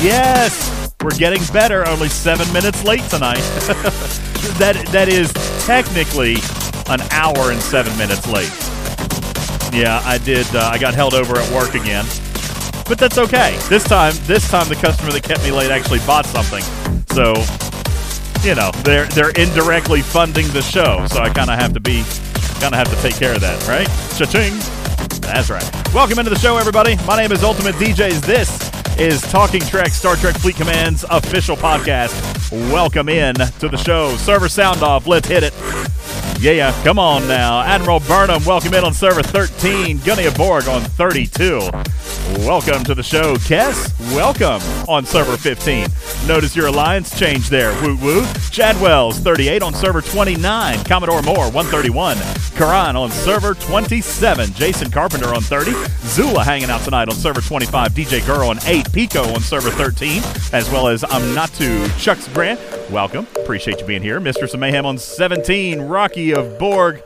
Yes, we're getting better. Only seven minutes late tonight. that that is technically an hour and seven minutes late. Yeah, I did. Uh, I got held over at work again, but that's okay. This time, this time the customer that kept me late actually bought something, so you know they're they're indirectly funding the show. So I kind of have to be, kind of have to take care of that, right? Cha-ching. That's right. Welcome into the show, everybody. My name is Ultimate DJs. This is Talking Trek Star Trek Fleet Command's official podcast. Welcome in to the show. Server sound off. Let's hit it. Yeah, come on now. Admiral Burnham, welcome in on server 13. Gunny Borg on 32. Welcome to the show. Kess, welcome on server 15. Notice your alliance change there. Woot woot. Chad Wells, 38 on server 29. Commodore Moore, 131. Karan on server 27. Jason Carpenter on 30. Zula hanging out tonight on server 25. DJ Girl on 8. Pico on server 13. As well as Amnatu Chuck's Grant. Welcome. Appreciate you being here. Mistress of Mayhem on 17. Rocky of Borg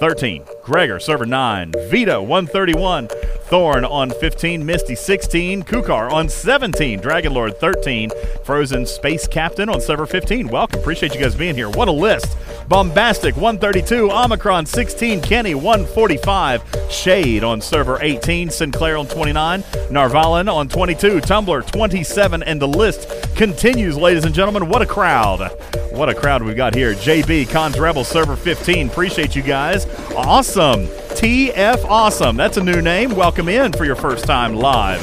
13. Gregor, server 9. Vito, 131. Thorn on 15. Misty, 16. Kukar on 17. Dragonlord, 13. Frozen Space Captain on server 15. Welcome. Appreciate you guys being here. What a list. Bombastic, 132. Omicron, 16. Kenny, 145. Shade on server 18. Sinclair on 29. Narvalan on 22. Tumblr, 27. And the list continues, ladies and gentlemen. What a crowd. What a crowd we've got here. JB, Cons Rebel, server 15. Appreciate you guys. Awesome. TF Awesome. That's a new name. Welcome in for your first time live.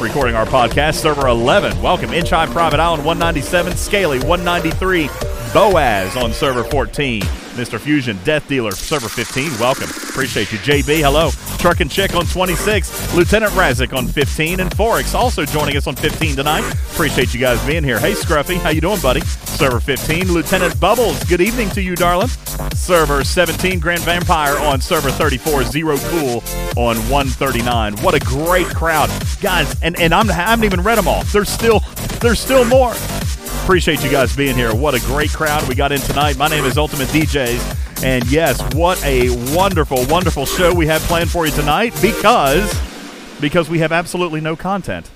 Recording our podcast, server 11. Welcome. Inch High Private Island 197. Scaly 193. Boaz on server 14. Mr. Fusion, Death Dealer, server 15. Welcome. Appreciate you. JB, hello. Truck and Chick on 26. Lieutenant Razik on 15. And Forex also joining us on 15 tonight. Appreciate you guys being here. Hey, Scruffy. How you doing, buddy? Server 15. Lieutenant Bubbles, good evening to you, darling. Server 17. Grand Vampire on server 34. Zero Cool on 139. What a great crowd. Guys, and, and I'm, I haven't even read them all. There's still, there's still more. Appreciate you guys being here. What a great crowd we got in tonight. My name is Ultimate DJs. And yes, what a wonderful, wonderful show we have planned for you tonight because because we have absolutely no content.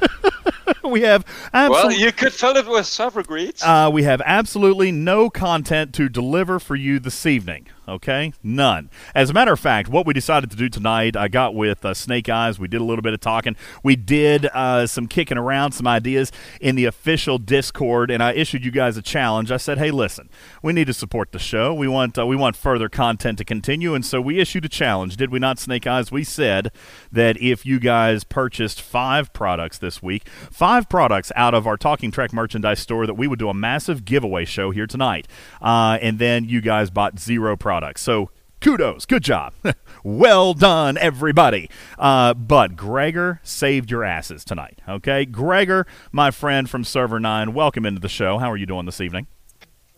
we have well, you could fill it with greets. Uh, we have absolutely no content to deliver for you this evening. Okay, none. As a matter of fact, what we decided to do tonight, I got with uh, Snake Eyes. We did a little bit of talking. We did uh, some kicking around, some ideas in the official Discord, and I issued you guys a challenge. I said, "Hey, listen, we need to support the show. We want uh, we want further content to continue, and so we issued a challenge. Did we not, Snake Eyes? We said that if you guys purchased five products this week, five products out of our Talking Trek merchandise store, that we would do a massive giveaway show here tonight, uh, and then you guys bought zero products." products. So kudos, good job, well done, everybody. Uh, but Gregor saved your asses tonight. Okay, Gregor, my friend from Server Nine, welcome into the show. How are you doing this evening?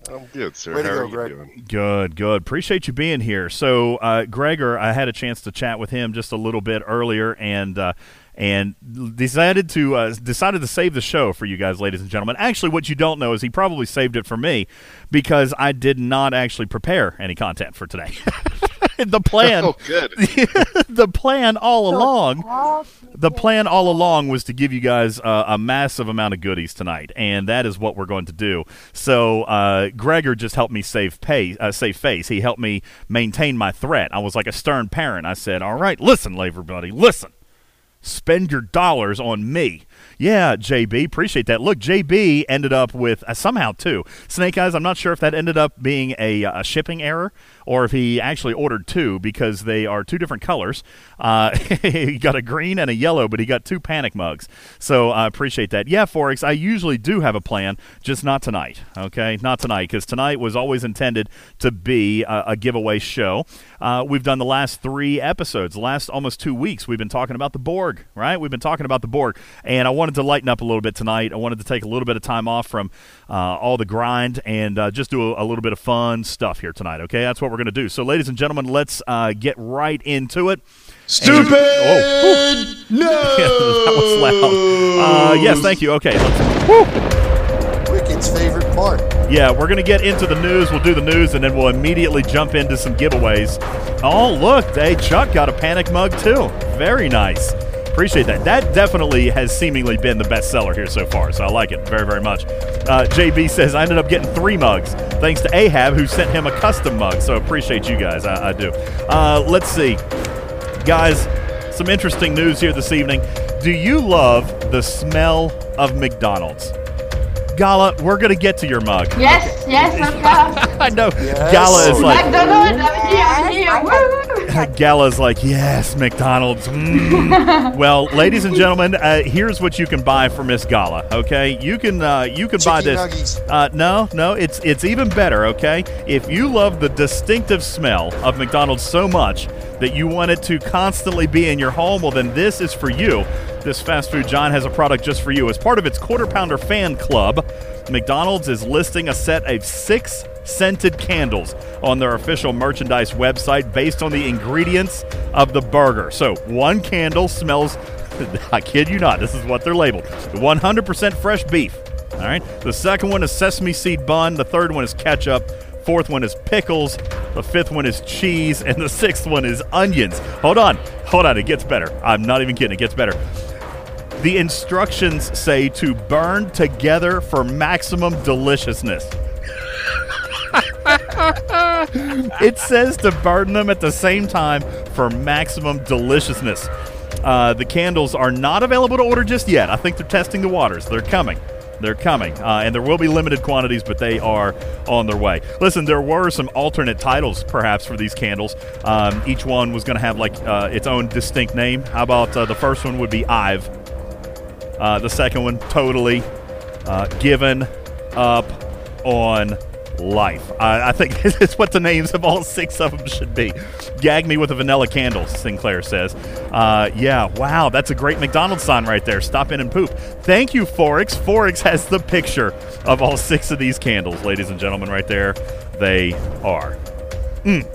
I'm good, sir. Way to How go, are you Greg. doing? Good, good. Appreciate you being here. So, uh, Gregor, I had a chance to chat with him just a little bit earlier, and uh, and decided to uh, decided to save the show for you guys, ladies and gentlemen. Actually, what you don't know is he probably saved it for me because I did not actually prepare any content for today. the plan, Oh, good. the plan all along, the plan all along was to give you guys uh, a massive amount of goodies tonight, and that is what we're going to do. So, uh, Gregor just helped me save pay, uh, save face. He helped me maintain my threat. I was like a stern parent. I said, "All right, listen, everybody, listen." Spend your dollars on me. Yeah, JB, appreciate that. Look, JB ended up with uh, somehow too. Snake Eyes, I'm not sure if that ended up being a, a shipping error or if he actually ordered two because they are two different colors. Uh, he got a green and a yellow, but he got two panic mugs. So I appreciate that. Yeah, Forex, I usually do have a plan, just not tonight. Okay, not tonight because tonight was always intended to be a, a giveaway show. Uh, we've done the last three episodes, last almost two weeks. We've been talking about the Borg, right? We've been talking about the Borg, and I wanted to lighten up a little bit tonight. I wanted to take a little bit of time off from uh, all the grind and uh, just do a, a, little bit of fun stuff here tonight. Okay, that's what we're going to do. So, ladies and gentlemen, let's uh, get right into it. Stupid! And, oh, no! that was loud. Uh, yes, thank you. Okay, let's. Woo. Wicked's favorite part. Yeah, we're going to get into the news. We'll do the news, and then we'll immediately jump into some giveaways. Oh, look, hey, Chuck got a panic mug too. Very nice. Appreciate that. That definitely has seemingly been the best seller here so far, so I like it very, very much. Uh, JB says, I ended up getting three mugs thanks to Ahab, who sent him a custom mug, so appreciate you guys. I, I do. Uh, let's see. Guys, some interesting news here this evening. Do you love the smell of McDonald's? Gala, we're gonna get to your mug. Yes, yes, of course. I know. Yes. Gala is like McDonald's, I'm here, I'm here. Woo! Gala's like, yes, McDonald's. Mm. well, ladies and gentlemen, uh, here's what you can buy for Miss Gala. Okay, you can uh, you can buy this. Uh, no, no, it's it's even better. Okay, if you love the distinctive smell of McDonald's so much that you want it to constantly be in your home, well, then this is for you. This fast food John has a product just for you. As part of its quarter pounder fan club, McDonald's is listing a set of six scented candles on their official merchandise website based on the ingredients of the burger. So one candle smells, I kid you not, this is what they're labeled 100% fresh beef. All right. The second one is sesame seed bun. The third one is ketchup. Fourth one is pickles. The fifth one is cheese. And the sixth one is onions. Hold on. Hold on. It gets better. I'm not even kidding. It gets better. The instructions say to burn together for maximum deliciousness. it says to burn them at the same time for maximum deliciousness. Uh, the candles are not available to order just yet. I think they're testing the waters. They're coming. They're coming. Uh, and there will be limited quantities, but they are on their way. Listen, there were some alternate titles perhaps for these candles. Um, each one was going to have like uh, its own distinct name. How about uh, the first one would be Ive? Uh, the second one, totally uh, given up on life. I, think is what the names of all six of them should be. Gag me with a vanilla candle, Sinclair says. Uh, yeah, wow, that's a great McDonald's sign right there. Stop in and poop. Thank you, Forex. Forex has the picture of all six of these candles, ladies and gentlemen, right there. They are. Mm.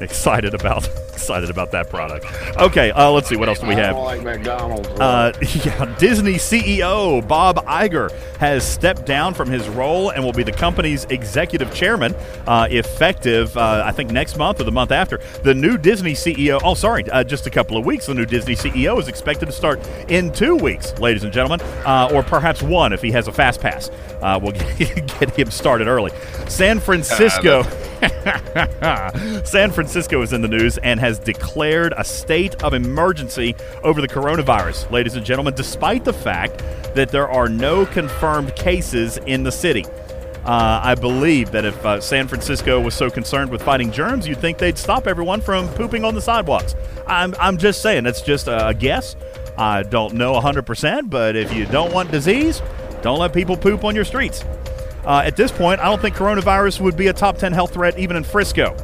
Excited about excited about that product. Okay, uh, let's see what else do we I have. don't like McDonald's. Uh, yeah, Disney CEO Bob Iger has stepped down from his role and will be the company's executive chairman, uh, effective uh, I think next month or the month after. The new Disney CEO. Oh, sorry, uh, just a couple of weeks. The new Disney CEO is expected to start in two weeks, ladies and gentlemen, uh, or perhaps one if he has a fast pass. Uh, we'll get him started early. San Francisco. San Francisco is in the news and has declared a state of emergency over the coronavirus, ladies and gentlemen, despite the fact that there are no confirmed cases in the city. Uh, I believe that if uh, San Francisco was so concerned with fighting germs, you'd think they'd stop everyone from pooping on the sidewalks. I'm, I'm just saying, that's just a guess. I don't know 100%, but if you don't want disease, don't let people poop on your streets. Uh, at this point, I don't think coronavirus would be a top 10 health threat even in Frisco.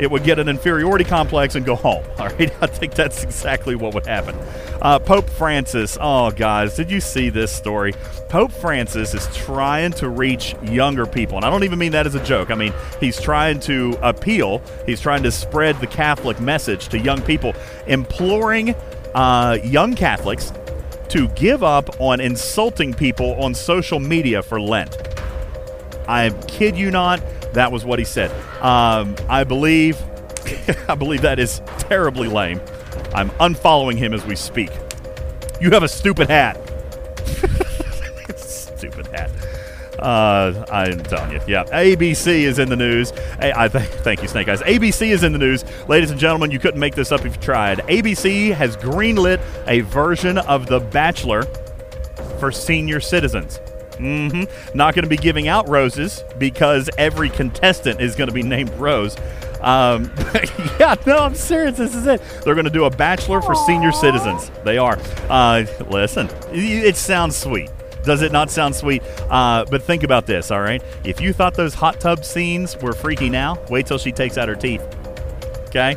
It would get an inferiority complex and go home. All right, I think that's exactly what would happen. Uh, Pope Francis, oh, guys, did you see this story? Pope Francis is trying to reach younger people. And I don't even mean that as a joke. I mean, he's trying to appeal, he's trying to spread the Catholic message to young people, imploring uh, young Catholics to give up on insulting people on social media for Lent. I kid you not, that was what he said. Um, I believe, I believe that is terribly lame. I'm unfollowing him as we speak. You have a stupid hat. stupid hat. Uh, I'm telling you, yeah. ABC is in the news. I th- thank you, Snake Eyes. ABC is in the news, ladies and gentlemen. You couldn't make this up if you tried. ABC has greenlit a version of The Bachelor for senior citizens. Hmm Not going to be giving out roses because every contestant is going to be named Rose. Um, yeah, no, I'm serious. This is it. They're going to do a bachelor for senior citizens. They are. Uh, listen, it it sounds sweet. Does it not sound sweet? Uh, but think about this, all right? If you thought those hot tub scenes were freaky now, wait till she takes out her teeth. Okay?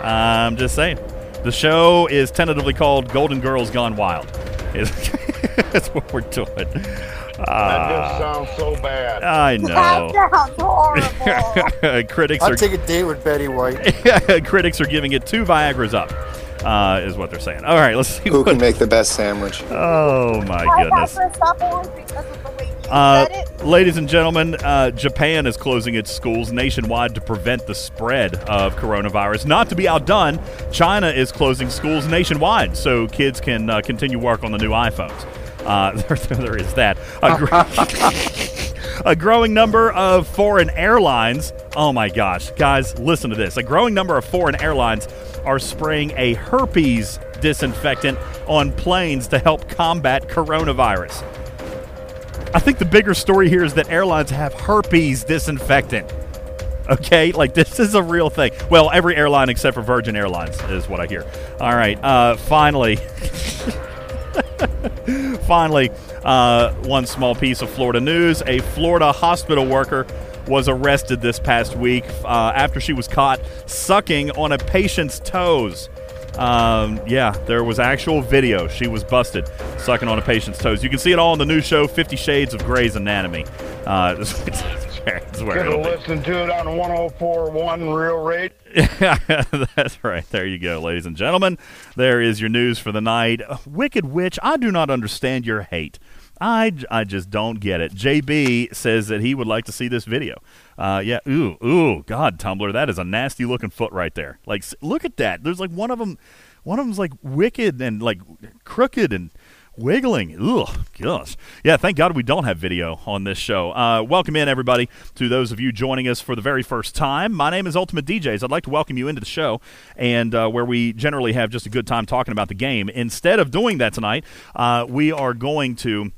I'm just saying. The show is tentatively called Golden Girls Gone Wild. That's what we're doing. That Uh, just sounds so bad. I know. That know. sounds horrible. critics I'll are take a date with Betty White. critics are giving it two Viagra's up, uh, is what they're saying. All right, let's see Who what. can make the best sandwich? Oh my I goodness. first up on because of the way the Uh, ladies and gentlemen, uh, Japan is closing its schools nationwide to prevent the spread of coronavirus. Not to be outdone, China is closing schools nationwide so kids can uh, continue work on the new iPhones. Uh, there, there is that. A, gr- a growing number of foreign airlines. Oh my gosh, guys, listen to this. A growing number of foreign airlines are spraying a herpes disinfectant on planes to help combat coronavirus. I think the bigger story here is that airlines have herpes disinfectant. Okay, like this is a real thing. Well, every airline except for Virgin Airlines is what I hear. All right, uh, finally, finally, uh, one small piece of Florida news: a Florida hospital worker was arrested this past week uh, after she was caught sucking on a patient's toes. Um, yeah, there was actual video. She was busted sucking on a patient's toes. You can see it all on the new show, Fifty Shades of Grey's Anatomy. Uh, that's where Could have listened to it on 104.1 Real Rate. That's right. There you go, ladies and gentlemen. There is your news for the night. Wicked Witch, I do not understand your hate. I, I just don't get it. JB says that he would like to see this video. Uh, yeah, ooh, ooh, God, Tumblr, that is a nasty looking foot right there. Like, look at that. There's like one of them, one of them's like wicked and like crooked and wiggling. Ugh, gosh. Yeah, thank God we don't have video on this show. Uh, welcome in, everybody, to those of you joining us for the very first time. My name is Ultimate DJs. I'd like to welcome you into the show, and uh, where we generally have just a good time talking about the game. Instead of doing that tonight, uh, we are going to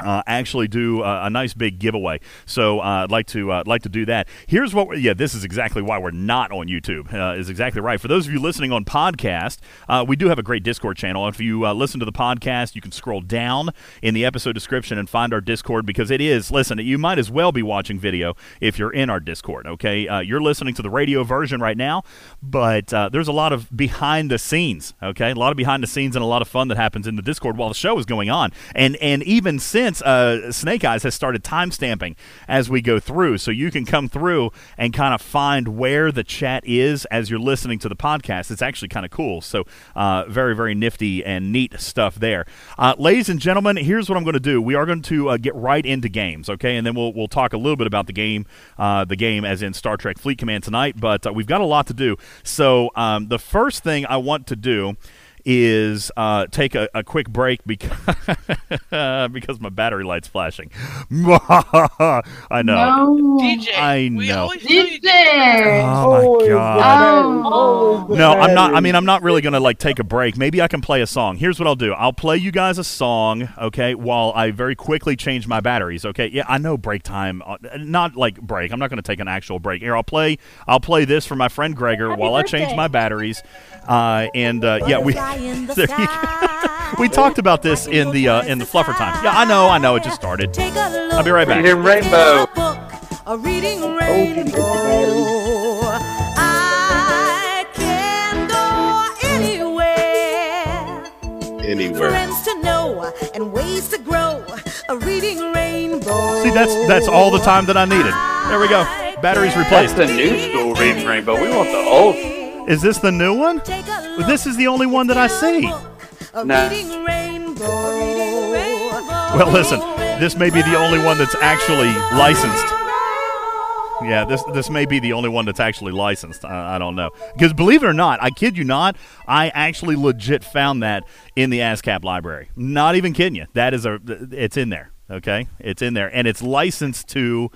uh, actually do a nice big giveaway. So uh, I'd like to uh, like to do that. Here's what. Yeah, this is exactly why we're not on YouTube. Uh, is exactly right. For those of you listening on podcast, uh, we do have a great Discord channel. If you listen to the podcast, you can scroll down in the episode description and find our Discord because it is. Listen, you might as well be watching video if you're in our Discord. Okay, you're listening to the radio version right now, but there's a lot of behind the scenes. Okay, a lot of behind the scenes and a lot of fun that happens in the Discord while the show is going on. And and even since uh, Snake Eyes has started timestamping as we go through, so you can come through and kind of find where the chat is as you're listening to the podcast. It's actually kind of cool. So uh, very very nifty and neat stuff there. Uh, ladies and gentlemen, here's what I'm going to do. We are going to uh, get right into games, okay, and then we'll we'll talk a little bit about the game, uh, the game as in Star Trek Fleet Command tonight. But uh, we've got a lot to do. So um, the first thing I want to do is uh, take a, a quick break because because my battery light's flashing. I know. No. DJ, I we know. always tell you DJ. Oh my god. Oh. No, I'm not. I mean, I'm not really gonna like take a break. Maybe I can play a song. Here's what I'll do. I'll play you guys a song, okay, while I very quickly change my batteries. Okay, yeah, I know break time. uh, Not like break. I'm not gonna take an actual break. Here, I'll play. I'll play this for my friend Gregor while I change my batteries. Uh, and uh, yeah, we there you go. we talked about this in the uh, in the fluffer time. Yeah, I know. I know. It just started. I'll be right back. Reading Rainbow. A reading rainbow. I can go anywhere. Anywhere. Friends to know and ways to grow. A reading rainbow. See, that's that's all the time that I needed. There we go. Batteries replaced. That's the new school Reading Rainbow. We want the old. Is this the new one? Take a Well, look This is the only one that I see. Nah. Well, listen, this may be the only one that's actually licensed. Yeah, this this may be the only one that's actually licensed. I, I don't know because believe it or not, I kid you not, I actually legit found that in the ASCAP library. Not even kidding you. That is a it's in there. Okay, it's in there, and it's licensed to.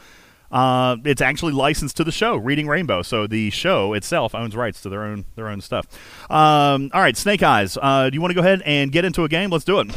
Uh, it's actually licensed to the show, Reading Rainbow. So the show itself owns rights to their own their own stuff. Um, all right, Snake Eyes. Uh, do you want to go ahead and get into a game? Let's do it.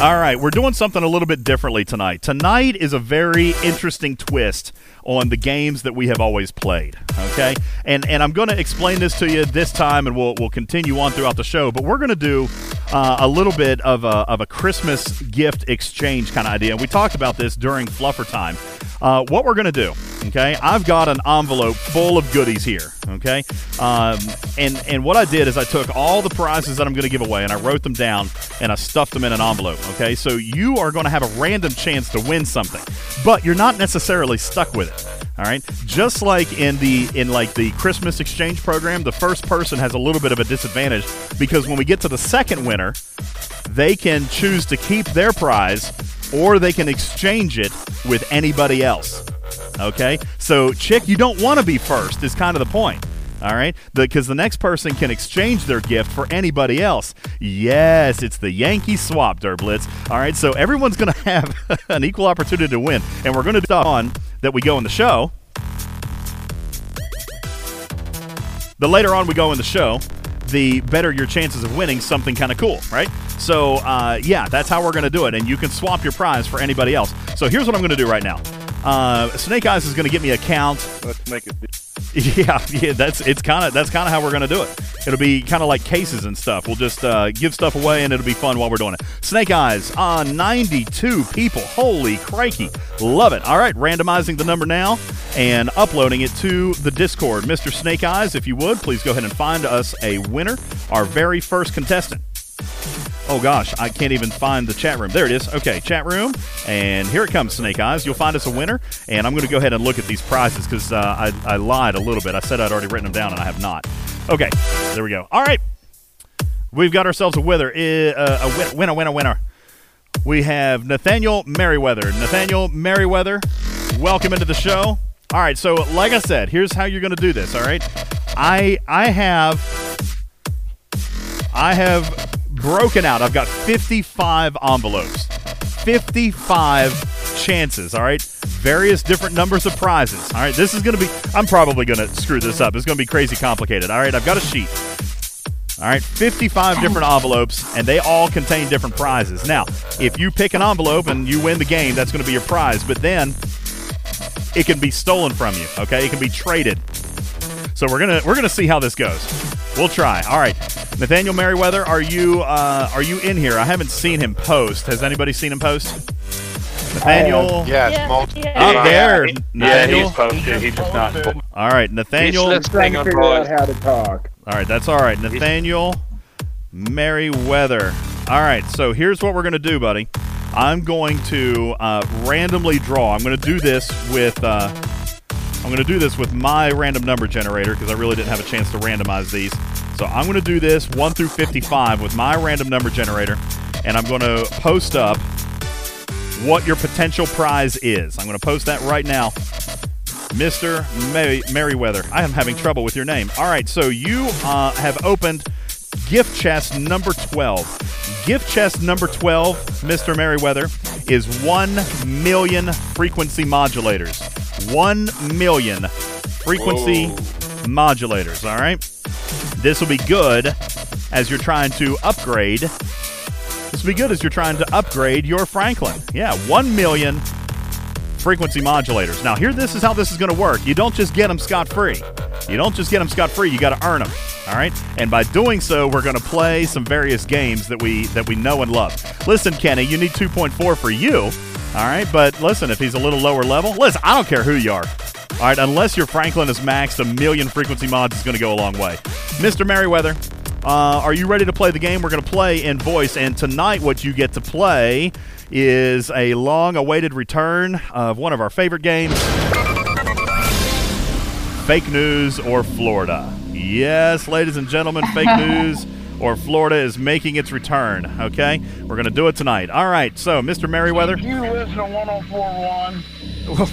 All right, we're doing something a little bit differently tonight. Tonight is a very interesting twist on the games that we have always played. Okay, and and I'm going to explain this to you this time, and we'll we'll continue on throughout the show. But we're going to do uh, a little bit of a of a Christmas gift exchange kind of idea. We talked about this during Fluffer time. Uh, what we're going to do, okay? I've got an envelope full of goodies here, okay? Um, and and what I did is I took all the prizes that I'm going to give away and I wrote them down and I stuffed them in an envelope, okay? So you are going to have a random chance to win something, but you're not necessarily stuck with it. All right, just like in the in like the Christmas exchange program, the first person has a little bit of a disadvantage because when we get to the second winner, they can choose to keep their prize or they can exchange it with anybody else. Okay? So, chick, you don't want to be first, is kind of the point. All right? Because the, next person can exchange their gift for anybody else. Yes, it's the Yankee swap, Derblitz. All right? So, everyone's going to have an equal opportunity to win. And we're going to do on that we go in the show. The later on we go in the show, the better your chances of winning something kind of cool, right? So, uh, yeah, that's how we're going to do it. And you can swap your prize for anybody else. So, here's what I'm going to do right now uh, Snake Eyes is going to get me a count. Let's make it. Yeah, yeah, that's it's kind of that's kind of how we're gonna do it. It'll be kind of like cases and stuff. We'll just uh, give stuff away, and it'll be fun while we're doing it. Snake Eyes on 92 people. Holy crikey, love it! All right, randomizing the number now and uploading it to the Discord. Mr. Snake Eyes, if you would, please go ahead and find us a winner, our very first contestant. Oh gosh, I can't even find the chat room. There it is. Okay, chat room, and here it comes, Snake Eyes. You'll find us a winner, and I'm going to go ahead and look at these prizes because uh, I, I lied a little bit. I said I'd already written them down, and I have not. Okay, there we go. All right, we've got ourselves a wither, uh, a win- winner, winner, winner. We have Nathaniel Merriweather. Nathaniel Merriweather, welcome into the show. All right, so like I said, here's how you're going to do this. All right, I I have I have broken out. I've got 55 envelopes, 55 chances, all right? Various different numbers of prizes, all right? This is going to be, I'm probably going to screw this up. It's going to be crazy complicated, all right? I've got a sheet. All right, 55 different envelopes, and they all contain different prizes. Now, if you pick an envelope and you win the game, that's going to be your prize, but then it can be stolen from you, okay? It can be traded. So we're gonna we're gonna see how this goes. We'll try. All right, Nathaniel Merriweather, are you uh, are you in here? I haven't seen him post. Has anybody seen him post? Nathaniel, Yes, Yeah, multiple. yeah. up there, Yeah, Nathaniel. he's posted. He's just not. All right, Nathaniel. He's Trying to figure out how to talk. All right, that's all right. Nathaniel Merriweather. All right, so here's what we're going to do, buddy. I'm going to uh, randomly draw. I'm going to do this with. Uh, I'm going to do this with my random number generator because I really didn't have a chance to randomize these. So I'm going to do this 1 through 55 with my random number generator, and I'm going to post up what your potential prize is. I'm going to post that right now. Mr. Merry- Merriweather. I am having trouble with your name. All right, so you uh, have opened gift chest number 12. Gift chest number 12, Mr. Merriweather, is 1 million frequency modulators. 1 million frequency Whoa. modulators, all right? This will be good as you're trying to upgrade. This will be good as you're trying to upgrade your Franklin. Yeah, 1 million frequency modulators. Now, here, this is how this is going to work. You don't just get them scot free. You don't just get them scot free. You got to earn them. All right. And by doing so, we're going to play some various games that we that we know and love. Listen, Kenny, you need 2.4 for you. All right. But listen, if he's a little lower level, listen, I don't care who you are. All right. Unless your Franklin is maxed, a million frequency mods is going to go a long way. Mr. Merriweather, uh, are you ready to play the game? We're going to play in voice, and tonight what you get to play is a long-awaited return of one of our favorite games, Fake News or Florida. Yes, ladies and gentlemen, Fake News or Florida is making its return. Okay, we're going to do it tonight. All right, so Mr. Merriweather, You listen to 1041.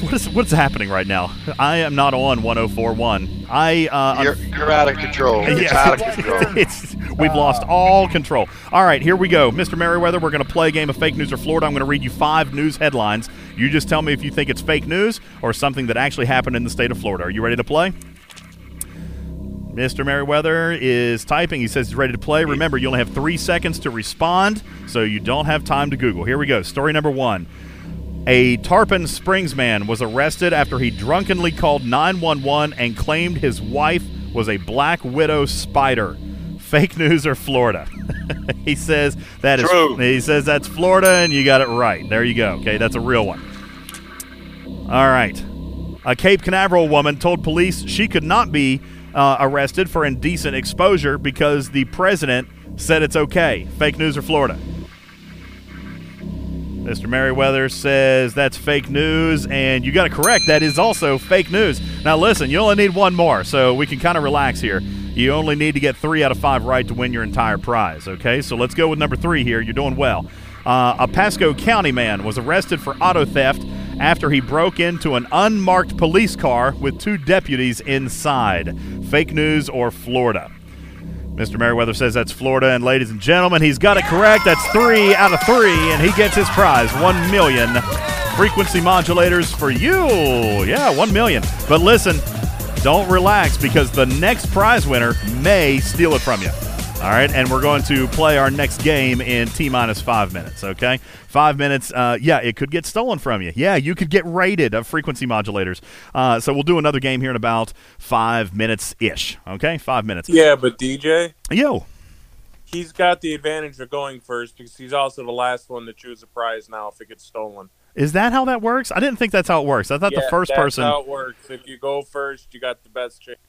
what is what's happening right now? I am not on 104.1. I uh, You're, you're out of control. It's Yes. out of control. It's- we've lost all control. All right, here we go. Mr. Merriweather, we're going to play a game of fake news or Florida. I'm going to read you five news headlines. You just tell me if you think it's fake news or something that actually happened in the state of Florida. Are you ready to play? Mr. Merriweather is typing. He says he's ready to play. Remember, you only have three seconds to respond, so you don't have time to Google. Here we go. Story number one. A Tarpon Springs man was arrested after he drunkenly called 911 and claimed his wife was a black widow spider. Fake news or Florida? he says that is True. he says that's Florida and you got it right. There you go. Okay, that's a real one. All right. A Cape Canaveral woman told police she could not be uh, arrested for indecent exposure because the president said it's okay. Fake news or Florida? Mr. Merriweather says that's fake news, and you got to correct. That is also fake news. Now, listen, you only need one more, so we can kind of relax here. You only need to get three out of five right to win your entire prize. Okay, so let's go with number three here. You're doing well. Uh, a Pasco County man was arrested for auto theft after he broke into an unmarked police car with two deputies inside. Fake news or Florida? Mr. Merriweather says that's Florida, and ladies and gentlemen, he's got it correct. That's three out of three, and he gets his prize one million frequency modulators for you. Yeah, one million. But listen, don't relax because the next prize winner may steal it from you. All right, and we're going to play our next game in T minus five minutes. Okay, five minutes. Uh, yeah, it could get stolen from you. Yeah, you could get raided of frequency modulators. Uh, so we'll do another game here in about five minutes ish. Okay, five minutes. Yeah, but DJ, Yo, he's got the advantage of going first because he's also the last one to choose a prize now if it gets stolen. is that how that works? I didn't think that's how it works. I thought yeah, the first that's person. how it works. If you go first, you got the best chance.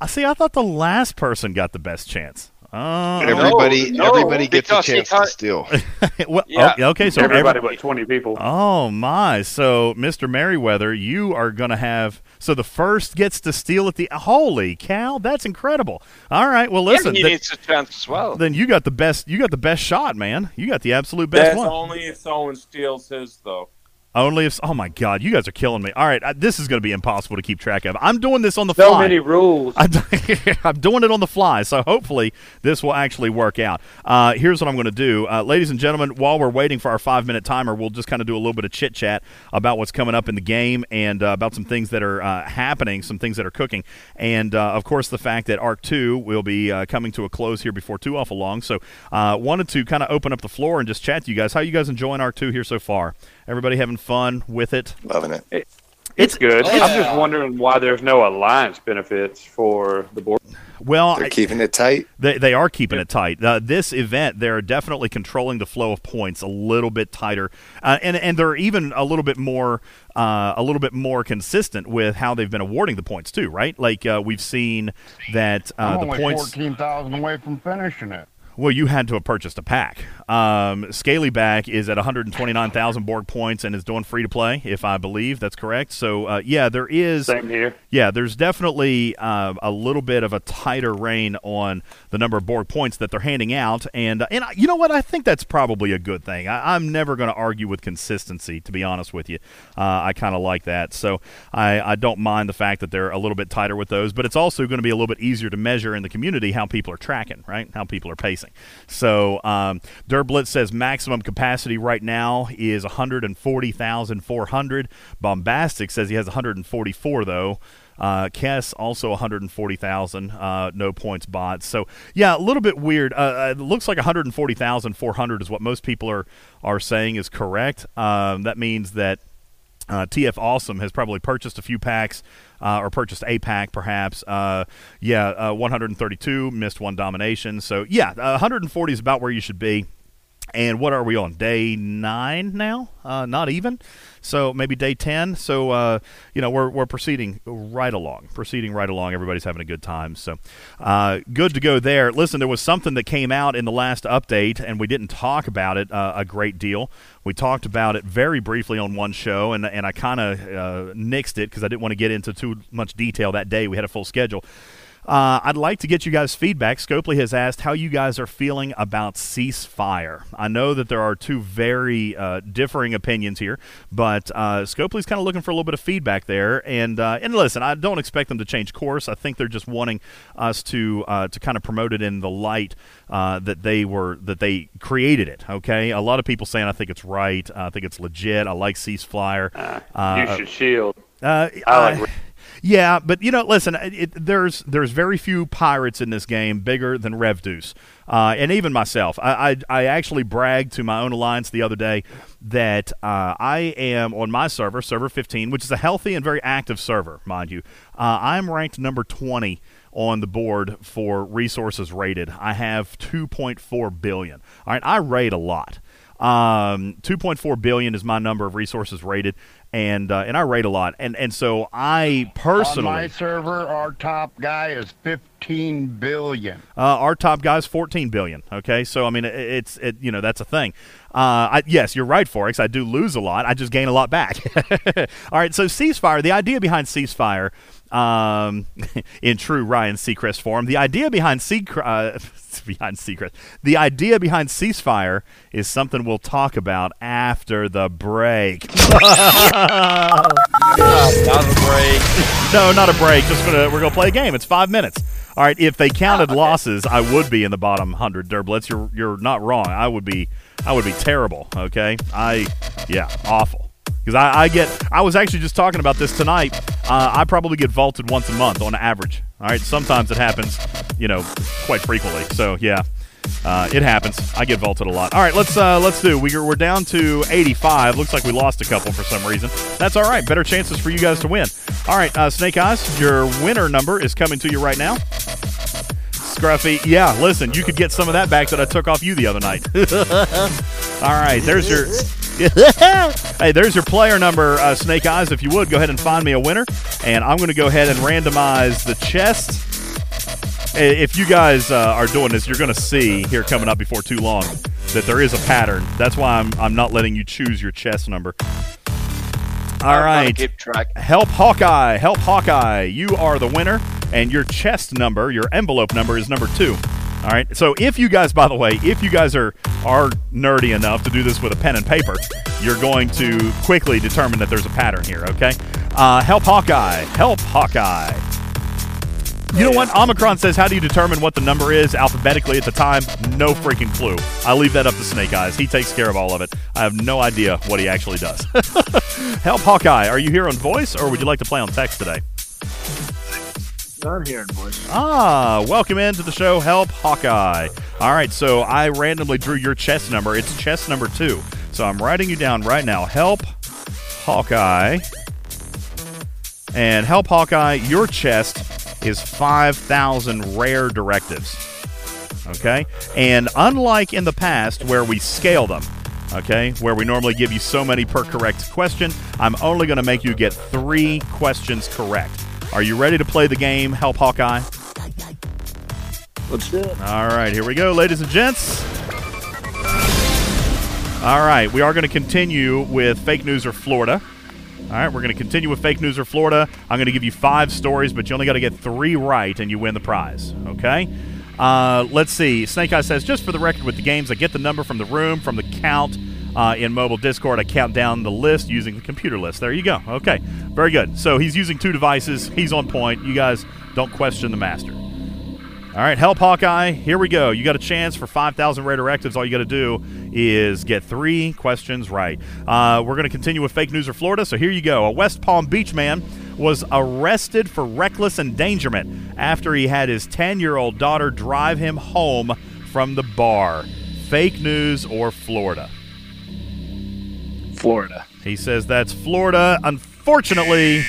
I see. I thought the last person got the best chance. Oh, Everybody, no, everybody gets a chance to steal. well, oh, Yeah. oh, okay. So Everybody every- but 20 people. Oh my! So, Mr. Merriweather, you are going to have so the first gets to steal at the holy cow! That's incredible. All right, well, listen. he th- needs a chance as well. then you got the best. You got the best shot, man. You got the absolute best That's one. only if someone steals his, though. Only if. Oh my God! You guys are killing me. All right, I, this is going to be impossible to keep track of. I'm doing this on the so fly. So many rules. I'm, I'm doing it on the fly, so hopefully this will actually work out. Uh, here's what I'm going to do, uh, ladies and gentlemen. While we're waiting for our five minute timer, we'll just kind of do a little bit of chit chat about what's coming up in the game and uh, about some things that are uh, happening, some things that are cooking, and uh, of course the fact that Arc Two will be uh, coming to a close here before too awful long. So uh, wanted to kind of open up the floor and just chat to you guys. How you guys enjoying Arc Two here so far? Everybody having fun with it? Loving it. It's good. I'm just wondering why there's no alliance benefits for the board. Well, They're I- keeping it tight. They, they are keeping it tight. Uh, this event, they're definitely controlling the flow of points a little bit tighter, uh, and and they're even a little bit more uh, a little bit more consistent with how they've been awarding the points too. Right? Like uh, we've seen that uh, I'm the only points. fourteen thousand away from finishing it. Well, you had to have purchased a pack. Um, Scalyback is at 129,000 Borg points and is doing free to play, if I believe that's correct. So, uh, yeah, there is. Same here. Yeah, there's definitely uh, a little bit of a tighter rein on the number of Borg points that they're handing out, and and I- you know what? I think that's probably a good thing. I, I'm never going to argue with consistency, to be honest with you. Uh, I kind of like that, so I, I don't mind the fact that they're a little bit tighter with those. But it's also going to be a little bit easier to measure in the community how people are tracking, right? How people are pacing. So um, Derblitz says maximum capacity right now is 140,400. Bombastic says he has 144 though. Uh, Kess also 140,000, uh, no points bought. So yeah, a little bit weird. Uh, uh, it looks like 140,400 is what most people are are saying is correct. Um, that means that uh, TF Awesome has probably purchased a few packs uh, or purchased a pack perhaps. Uh, yeah, uh, 132 missed one domination. So yeah, uh, 140 is about where you should be. And what are we on day nine now? Uh, not even. So maybe day ten. So uh, you know we're we're proceeding right along, proceeding right along. Everybody's having a good time. So uh, good to go there. Listen, there was something that came out in the last update, and we didn't talk about it uh, a great deal. We talked about it very briefly on one show, and and I kind of uh, nixed it because I didn't want to get into too much detail that day. We had a full schedule. Uh, I'd like to get you guys' feedback. Scopely has asked how you guys are feeling about ceasefire. I know that there are two very uh, differing opinions here, but uh, Scopely's kind of looking for a little bit of feedback there. And uh, and listen, I don't expect them to change course. I think they're just wanting us to uh, to kind of promote it in the light uh, that they were that they created it. Okay, a lot of people saying I think it's right. I think it's legit. I like ceasefire. Uh, you should shield. uh, I like yeah, but you know, listen, it, there's there's very few pirates in this game bigger than Revdeuce, uh, and even myself. I, I I actually bragged to my own alliance the other day that uh, I am on my server, server 15, which is a healthy and very active server, mind you. Uh, I'm ranked number 20 on the board for resources rated. I have 2.4 billion. All right, I rate a lot. Um, 2.4 billion is my number of resources rated, and uh, and I rate a lot. And and so I personally On my server, our top guy is fifteen billion. uh, our top guy is 14 billion. Okay, so I mean it, it's it you know that's a thing. Uh, I, yes, you're right, Forex. I do lose a lot. I just gain a lot back. All right, so ceasefire. The idea behind ceasefire. Um, in true Ryan Seacrest form, the idea behind Seacrest, uh, behind Seacrest, the idea behind ceasefire is something we'll talk about after the break. Not a break. no, not a break. Just gonna we're gonna play a game. It's five minutes. All right. If they counted losses, I would be in the bottom hundred. Derblitz, you're you're not wrong. I would be I would be terrible. Okay. I yeah, awful. Because I, I get I was actually just talking about this tonight. Uh, I probably get vaulted once a month on average. All right. Sometimes it happens, you know, quite frequently. So yeah. Uh, it happens. I get vaulted a lot. All right, let's uh, let's do. We're, we're down to 85. Looks like we lost a couple for some reason. That's all right. Better chances for you guys to win. All right, uh, Snake Eyes, your winner number is coming to you right now. Scruffy, yeah. Listen, you could get some of that back that I took off you the other night. all right, there's your. Hey, there's your player number, uh, Snake Eyes. If you would, go ahead and find me a winner. And I'm going to go ahead and randomize the chest if you guys uh, are doing this, you're going to see here coming up before too long that there is a pattern. That's why I'm, I'm not letting you choose your chest number. All right. Keep track. Help Hawkeye. Help Hawkeye. You are the winner, and your chest number, your envelope number, is number two. All right. So if you guys, by the way, if you guys are are nerdy enough to do this with a pen and paper, you're going to quickly determine that there's a pattern here. Okay. Uh, help Hawkeye. Help Hawkeye. You know what? Omicron says, How do you determine what the number is alphabetically at the time? No freaking clue. I leave that up to Snake Eyes. He takes care of all of it. I have no idea what he actually does. Help Hawkeye. Are you here on voice or would you like to play on text today? Here voice. Ah, welcome into the show, Help Hawkeye. All right, so I randomly drew your chest number. It's chest number two. So I'm writing you down right now. Help Hawkeye. And Help Hawkeye, your chest is 5,000 rare directives. Okay? And unlike in the past where we scale them, okay, where we normally give you so many per correct question, I'm only going to make you get three questions correct. Are you ready to play the game, Help Hawkeye? Let's do it. All right, here we go, ladies and gents. All right, we are going to continue with fake news or Florida. All right, we're going to continue with fake news or Florida. I'm going to give you five stories, but you only got to get three right and you win the prize. Okay? Uh, let's see. Snake Eye says, just for the record with the games, I get the number from the room, from the count uh, in mobile Discord. I count down the list using the computer list. There you go. Okay. Very good. So he's using two devices. He's on point. You guys don't question the master. All right, help Hawkeye. Here we go. You got a chance for 5,000 rare directives. All you got to do is get three questions right. Uh, we're going to continue with fake news or Florida. So here you go. A West Palm Beach man was arrested for reckless endangerment after he had his 10 year old daughter drive him home from the bar. Fake news or Florida? Florida. He says that's Florida. Unfortunately,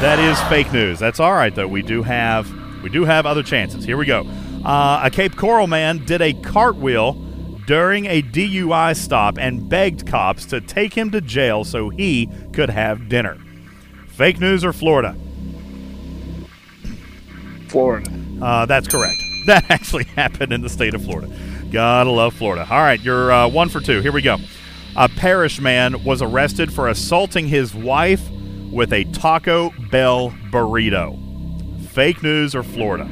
that is fake news. That's all right though. We do have we do have other chances. Here we go. Uh, a Cape Coral man did a cartwheel during a DUI stop and begged cops to take him to jail so he could have dinner. Fake news or Florida? Florida. Uh, that's correct. That actually happened in the state of Florida. Gotta love Florida. All right, you're uh, one for two. Here we go. A parish man was arrested for assaulting his wife with a Taco Bell burrito. Fake news or Florida?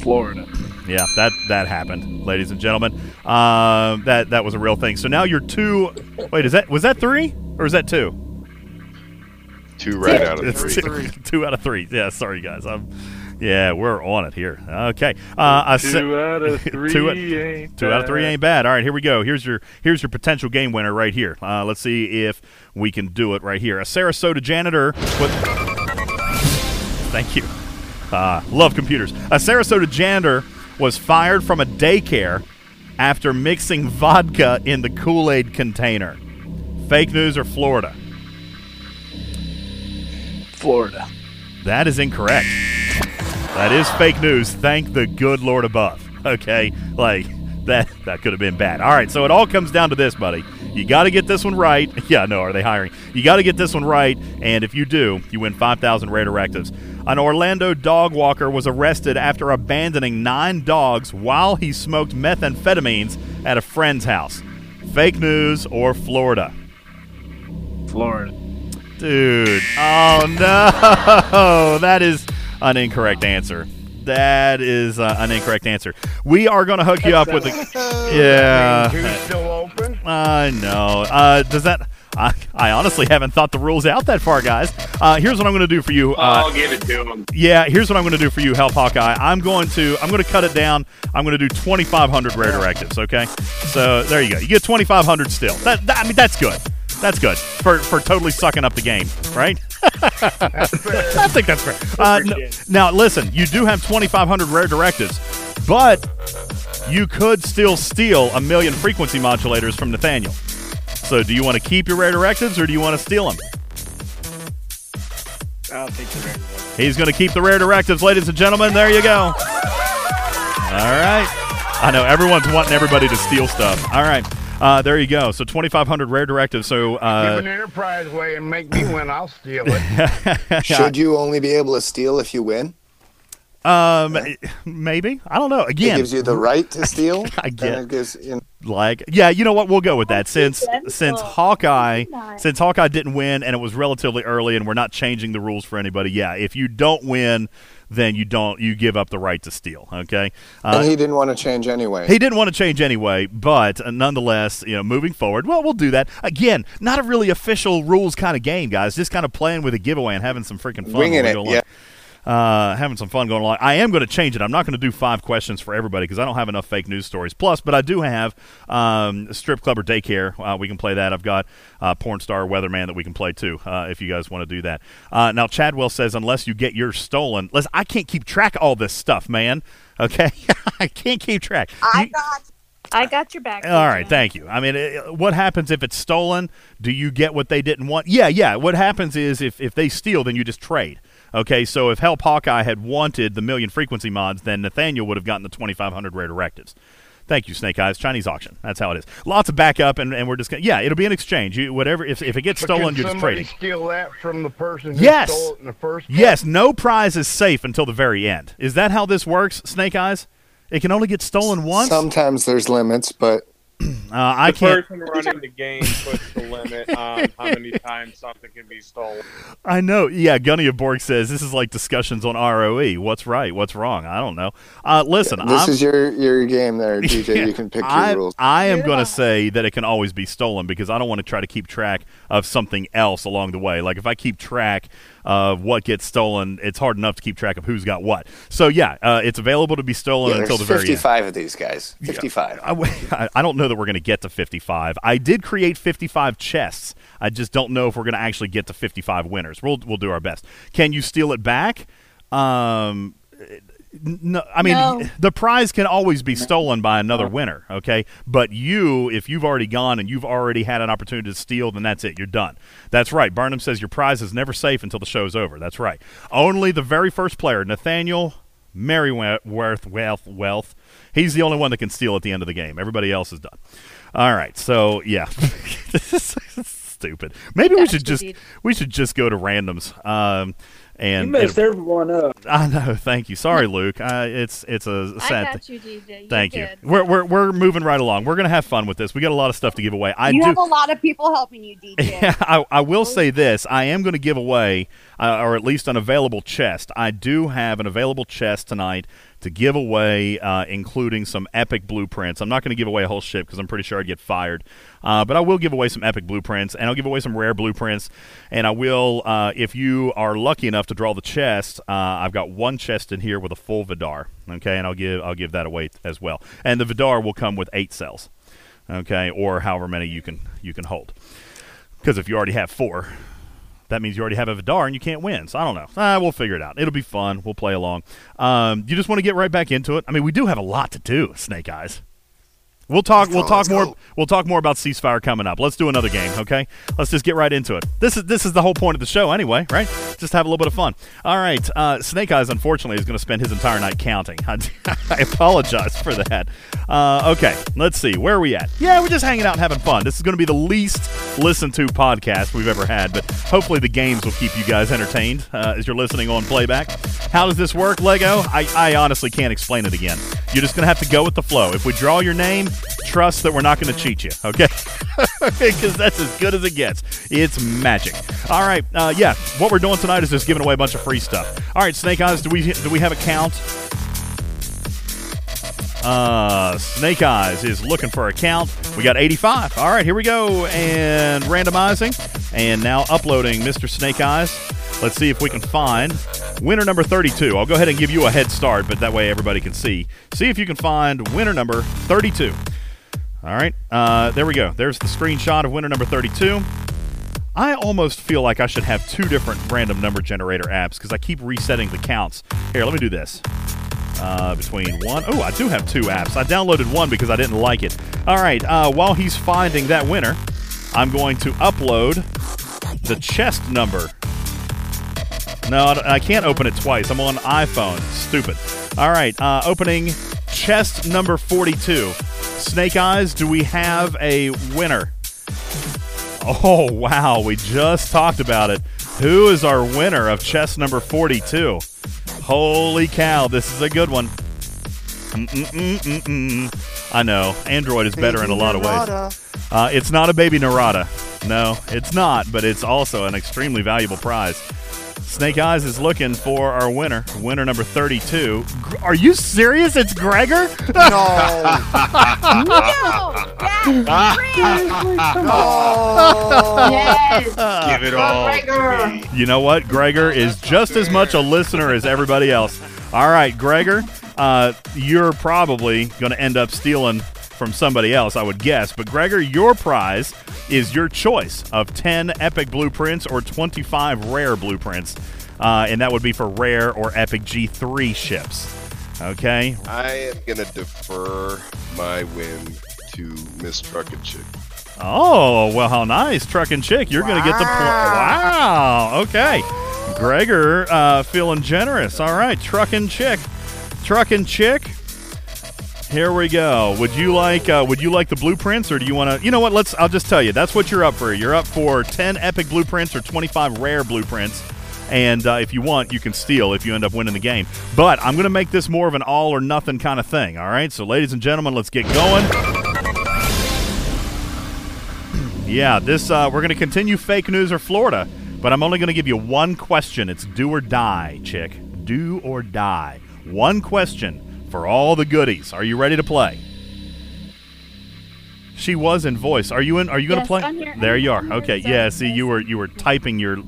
Florida. Yeah, that that happened, ladies and gentlemen. Uh, that that was a real thing. So now you're two. Wait, is that was that three or is that two? Two right out of It's three. two, two out of three. Yeah, sorry guys. I'm. Yeah, we're on it here. Okay. Uh, a se- Two out of three two, out- ain't two out of three bad. ain't bad. All right, here we go. Here's your here's your potential game winner right here. Uh, let's see if we can do it right here. A Sarasota janitor put. Thank you. Uh, love computers. A Sarasota janitor was fired from a daycare after mixing vodka in the Kool Aid container. Fake news or Florida? Florida. That is incorrect. That is fake news. Thank the good Lord above. Okay, like that that could have been bad. All right, so it all comes down to this, buddy. You got to get this one right. Yeah, no, are they hiring? You got to get this one right, and if you do, you win 5,000 rare directives. An Orlando dog walker was arrested after abandoning nine dogs while he smoked methamphetamines at a friend's house. Fake news or Florida? Florida. Dude. Oh, no. That is an incorrect answer. That is uh, an incorrect answer. We are going to hook you up with a. Yeah. Still open. I know. Uh, does that. I, I honestly haven't thought the rules out that far, guys. Uh, here's what I'm going to do for you. Uh, I'll give it to him. yeah, here's what I'm going to do for you, Help Hawkeye. I'm going to I'm going to cut it down. I'm going to do 2,500 rare directives. Okay, so there you go. You get 2,500 still. That, that I mean that's good. That's good for for totally sucking up the game, right? I think that's fair. Uh, n- now listen, you do have 2,500 rare directives, but you could still steal a million frequency modulators from Nathaniel. So do you want to keep your rare directives or do you want to steal them? I'll take the rare. He's going to keep the rare directives, ladies and gentlemen. There you go. All right. I know everyone's wanting everybody to steal stuff. All right. Uh, there you go. So 2,500 rare directives. So Give uh, an enterprise way and make me win. I'll steal it. Should you only be able to steal if you win? um, maybe I don't know. Again, It Again, gives you the right to steal. I and get- it gives, you know, like yeah, you know what? We'll go with that since since Hawkeye since Hawkeye didn't win and it was relatively early and we're not changing the rules for anybody. Yeah, if you don't win, then you don't you give up the right to steal. Okay. Uh, and he didn't want to change anyway. He didn't want to change anyway, but uh, nonetheless, you know, moving forward, well, we'll do that. Again, not a really official rules kind of game, guys. Just kind of playing with a giveaway and having some freaking fun. Winging it, along. yeah. Uh, having some fun going along. I am going to change it. I'm not going to do five questions for everybody because I don't have enough fake news stories. Plus, but I do have um, strip club or daycare. Uh, we can play that. I've got uh, porn star weatherman that we can play too uh, if you guys want to do that. Uh, now, Chadwell says unless you get yours stolen, listen, I can't keep track of all this stuff, man. Okay, I can't keep track. I You- got. I got your back. all right, AJ. thank you. I mean, it, what happens if it's stolen? Do you get what they didn't want? Yeah, yeah. What happens is if, if they steal, then you just trade. Okay, so if Help Hawkeye had wanted the million frequency mods, then Nathaniel would have gotten the 2,500 rare directives. Thank you, Snake Eyes. Chinese auction. That's how it is. Lots of backup, and, and we're just gonna, yeah, it'll be an exchange. You, whatever. If, if it gets But stolen, you're just somebody trading. steal that from the person who Yes. stole it in the first place? Yes, no prize is safe until the very end. Is that how this works, Snake Eyes? It can only get stolen once. Sometimes there's limits, but I the can't. person running the game puts the limit on how many times something can be stolen. I know. Yeah, Gunny of Borg says this is like discussions on ROE. What's right? What's wrong? I don't know. Uh, listen, this I'm, is your your game there, DJ. You can pick your I, rules. I am You're going to say that it can always be stolen because I don't want to try to keep track of something else along the way. Like if I keep track of what gets stolen, it's hard enough to keep track of who's got what. So yeah, uh, it's available to be stolen Yeah, until the very end. 55 of these guys. 55. I, I don't know that we're going to get to 55. I did create 55 chests. I just don't know if we're going to actually get to 55 winners. We'll we'll do our best. Can you steal it back? Um, no, I mean No. the prize can always be stolen by another winner. Okay, but you, if you've already gone and you've already had an opportunity to steal, then that's it. You're done. That's right. Burnham says your prize is never safe until the show's over. That's right. Only the very first player, Nathaniel Merriworth Wealth Wealth. He's the only one that can steal at the end of the game. Everybody else is done. All right. So yeah, this is stupid. Maybe we should just dude. we should just go to randoms. Um, and You messed and- everyone up. I know. Thank you. Sorry, Luke. Uh, it's it's a I sad. got thing. you, DJ. You're Thank you. We're, we're we're moving right along. We're gonna have fun with this. We got a lot of stuff to give away. I you do. have a lot of people helping you, DJ. I, I will say this: I am going to give away, uh, or at least an available chest. I do have an available chest tonight to give away, uh, including some epic blueprints. I'm not going to give away a whole ship because I'm pretty sure I'd get fired. Uh, but I will give away some epic blueprints, and I'll give away some rare blueprints. And I will, uh, if you are lucky enough to draw the chest, uh, I've got one chest in here with a full Vidar. Okay, and I'll give I'll give that away as well. And the Vidar will come with eight cells. Okay, or however many you can you can hold. Because if you already have four, that means you already have a Vidar and you can't win. So I don't know. Ah, we'll figure it out. It'll be fun. We'll play along. Um, you just want to get right back into it. I mean, we do have a lot to do, Snake Eyes. We'll talk. We'll Oh, talk more. go. We'll talk more about ceasefire coming up. Let's do another game, okay? Let's just get right into it. This is this is the whole point of the show, anyway, right? Just have a little bit of fun. All right. Uh, Snake Eyes, unfortunately, is going to spend his entire night counting. I, I apologize for that. Uh, okay, let's see. Where are we at? Yeah, we're just hanging out and having fun. This is going to be the least listened to podcast we've ever had, but hopefully the games will keep you guys entertained uh, as you're listening on playback. How does this work, Lego? I, I honestly can't explain it again. You're just going to have to go with the flow. If we draw your name, trust that we're not going to cheat you, okay? Because that's as good as it gets. It's magic. All right, uh, yeah. What we're doing tonight is just giving away a bunch of free stuff. All right, Snake Eyes, do we do we have a count? Uh, Snake Eyes is looking for a count. We got 85. All right, here we go. And randomizing. And now uploading Mr. Snake Eyes. Let's see if we can find winner number 32. I'll go ahead and give you a head start, but that way everybody can see. See if you can find winner number 32. All right, uh, there we go. There's the screenshot of winner number 32. I almost feel like I should have two different random number generator apps because I keep resetting the counts. Here, let me do this uh, between one. Oh, I do have two apps. I downloaded one because I didn't like it. All right. Uh, while he's finding that winner, I'm going to upload the chest number. No, I can't open it twice. I'm on iPhone. Stupid. All right. Uh, opening chest number 42. Snake Eyes, do we have a winner? Oh, wow. We just talked about it. Who is our winner of chest number 42? Holy cow, this is a good one. Mm-mm-mm-mm-mm. I know. Android is better in a lot of ways. Uh, it's not a baby Narada. No, it's not, but it's also an extremely valuable prize. Snake Eyes is looking for our winner, winner number 32. Are you serious? It's Gregor? No. Yes. Give it all. to me. You know what? Gregor is just as much a listener as everybody else. All right, Gregor, uh, you're probably going to end up stealing from somebody else, I would guess. But Gregor, your prize is your choice of 10 epic blueprints or 25 rare blueprints. Uh, and that would be for rare or epic G3 ships. Okay? I am gonna defer my win to Miss Truck and Chick. Oh, well, how nice. Truck and Chick, you're going to get the. Pl- wow. Okay. Gregor uh, feeling generous. All right. Truck and Chick. Truck and Chick. Here we go. Would you like uh, would you like the blueprints or do you want to You know what? Let's I'll just tell you. That's what you're up for. You're up for 10 epic blueprints or 25 rare blueprints. And uh, if you want, you can steal if you end up winning the game. But I'm going to make this more of an all or nothing kind of thing. All right. So, ladies and gentlemen, let's get going. Yeah, this uh, we're going to continue fake news or Florida, but I'm only going to give you one question. It's do or die, chick. Do or die. One question for all the goodies. Are you ready to play? She was in voice. Are you in? Are you going to Yes, play? I'm here. There you are. I'm Okay. Yeah. See, you were you were typing your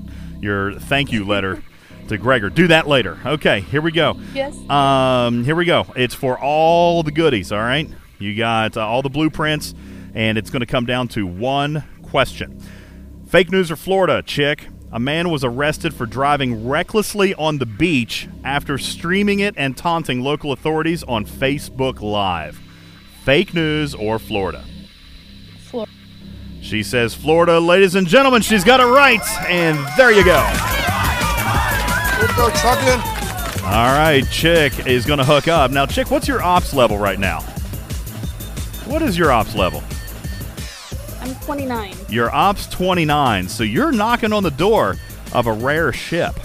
your thank you letter to Gregor. Do that later. Okay. Here we go. Yes. Um, here we go. It's for all the goodies. All right. You got uh, all the blueprints, and it's going to come down to one question. Fake news or Florida, chick. A man was arrested for driving recklessly on the beach after streaming it and taunting local authorities on Facebook Live. Fake news or Florida? Florida. She says Florida, ladies and gentlemen. She's got it right, and there you go. Way to go, trucking. All right, Chick is going to hook up. Now, Chick, what's your ops level right now? What is your ops level? I'm 29. Your ops 29, so you're knocking on the door of a rare ship.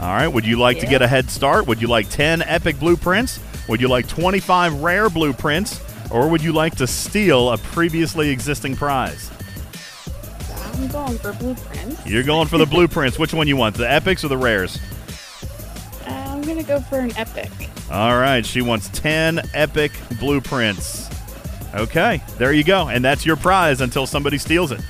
All right, would you like to get a head start? Would you like 10 epic blueprints? Would you like 25 rare blueprints? Or would you like to steal a previously existing prize? I'm going for blueprints. You're going for the blueprints. Which one you want, the epics or the rares? Uh, I'm gonna go for an epic. All right, she wants 10 epic blueprints. Okay, there you go. And that's your prize until somebody steals it.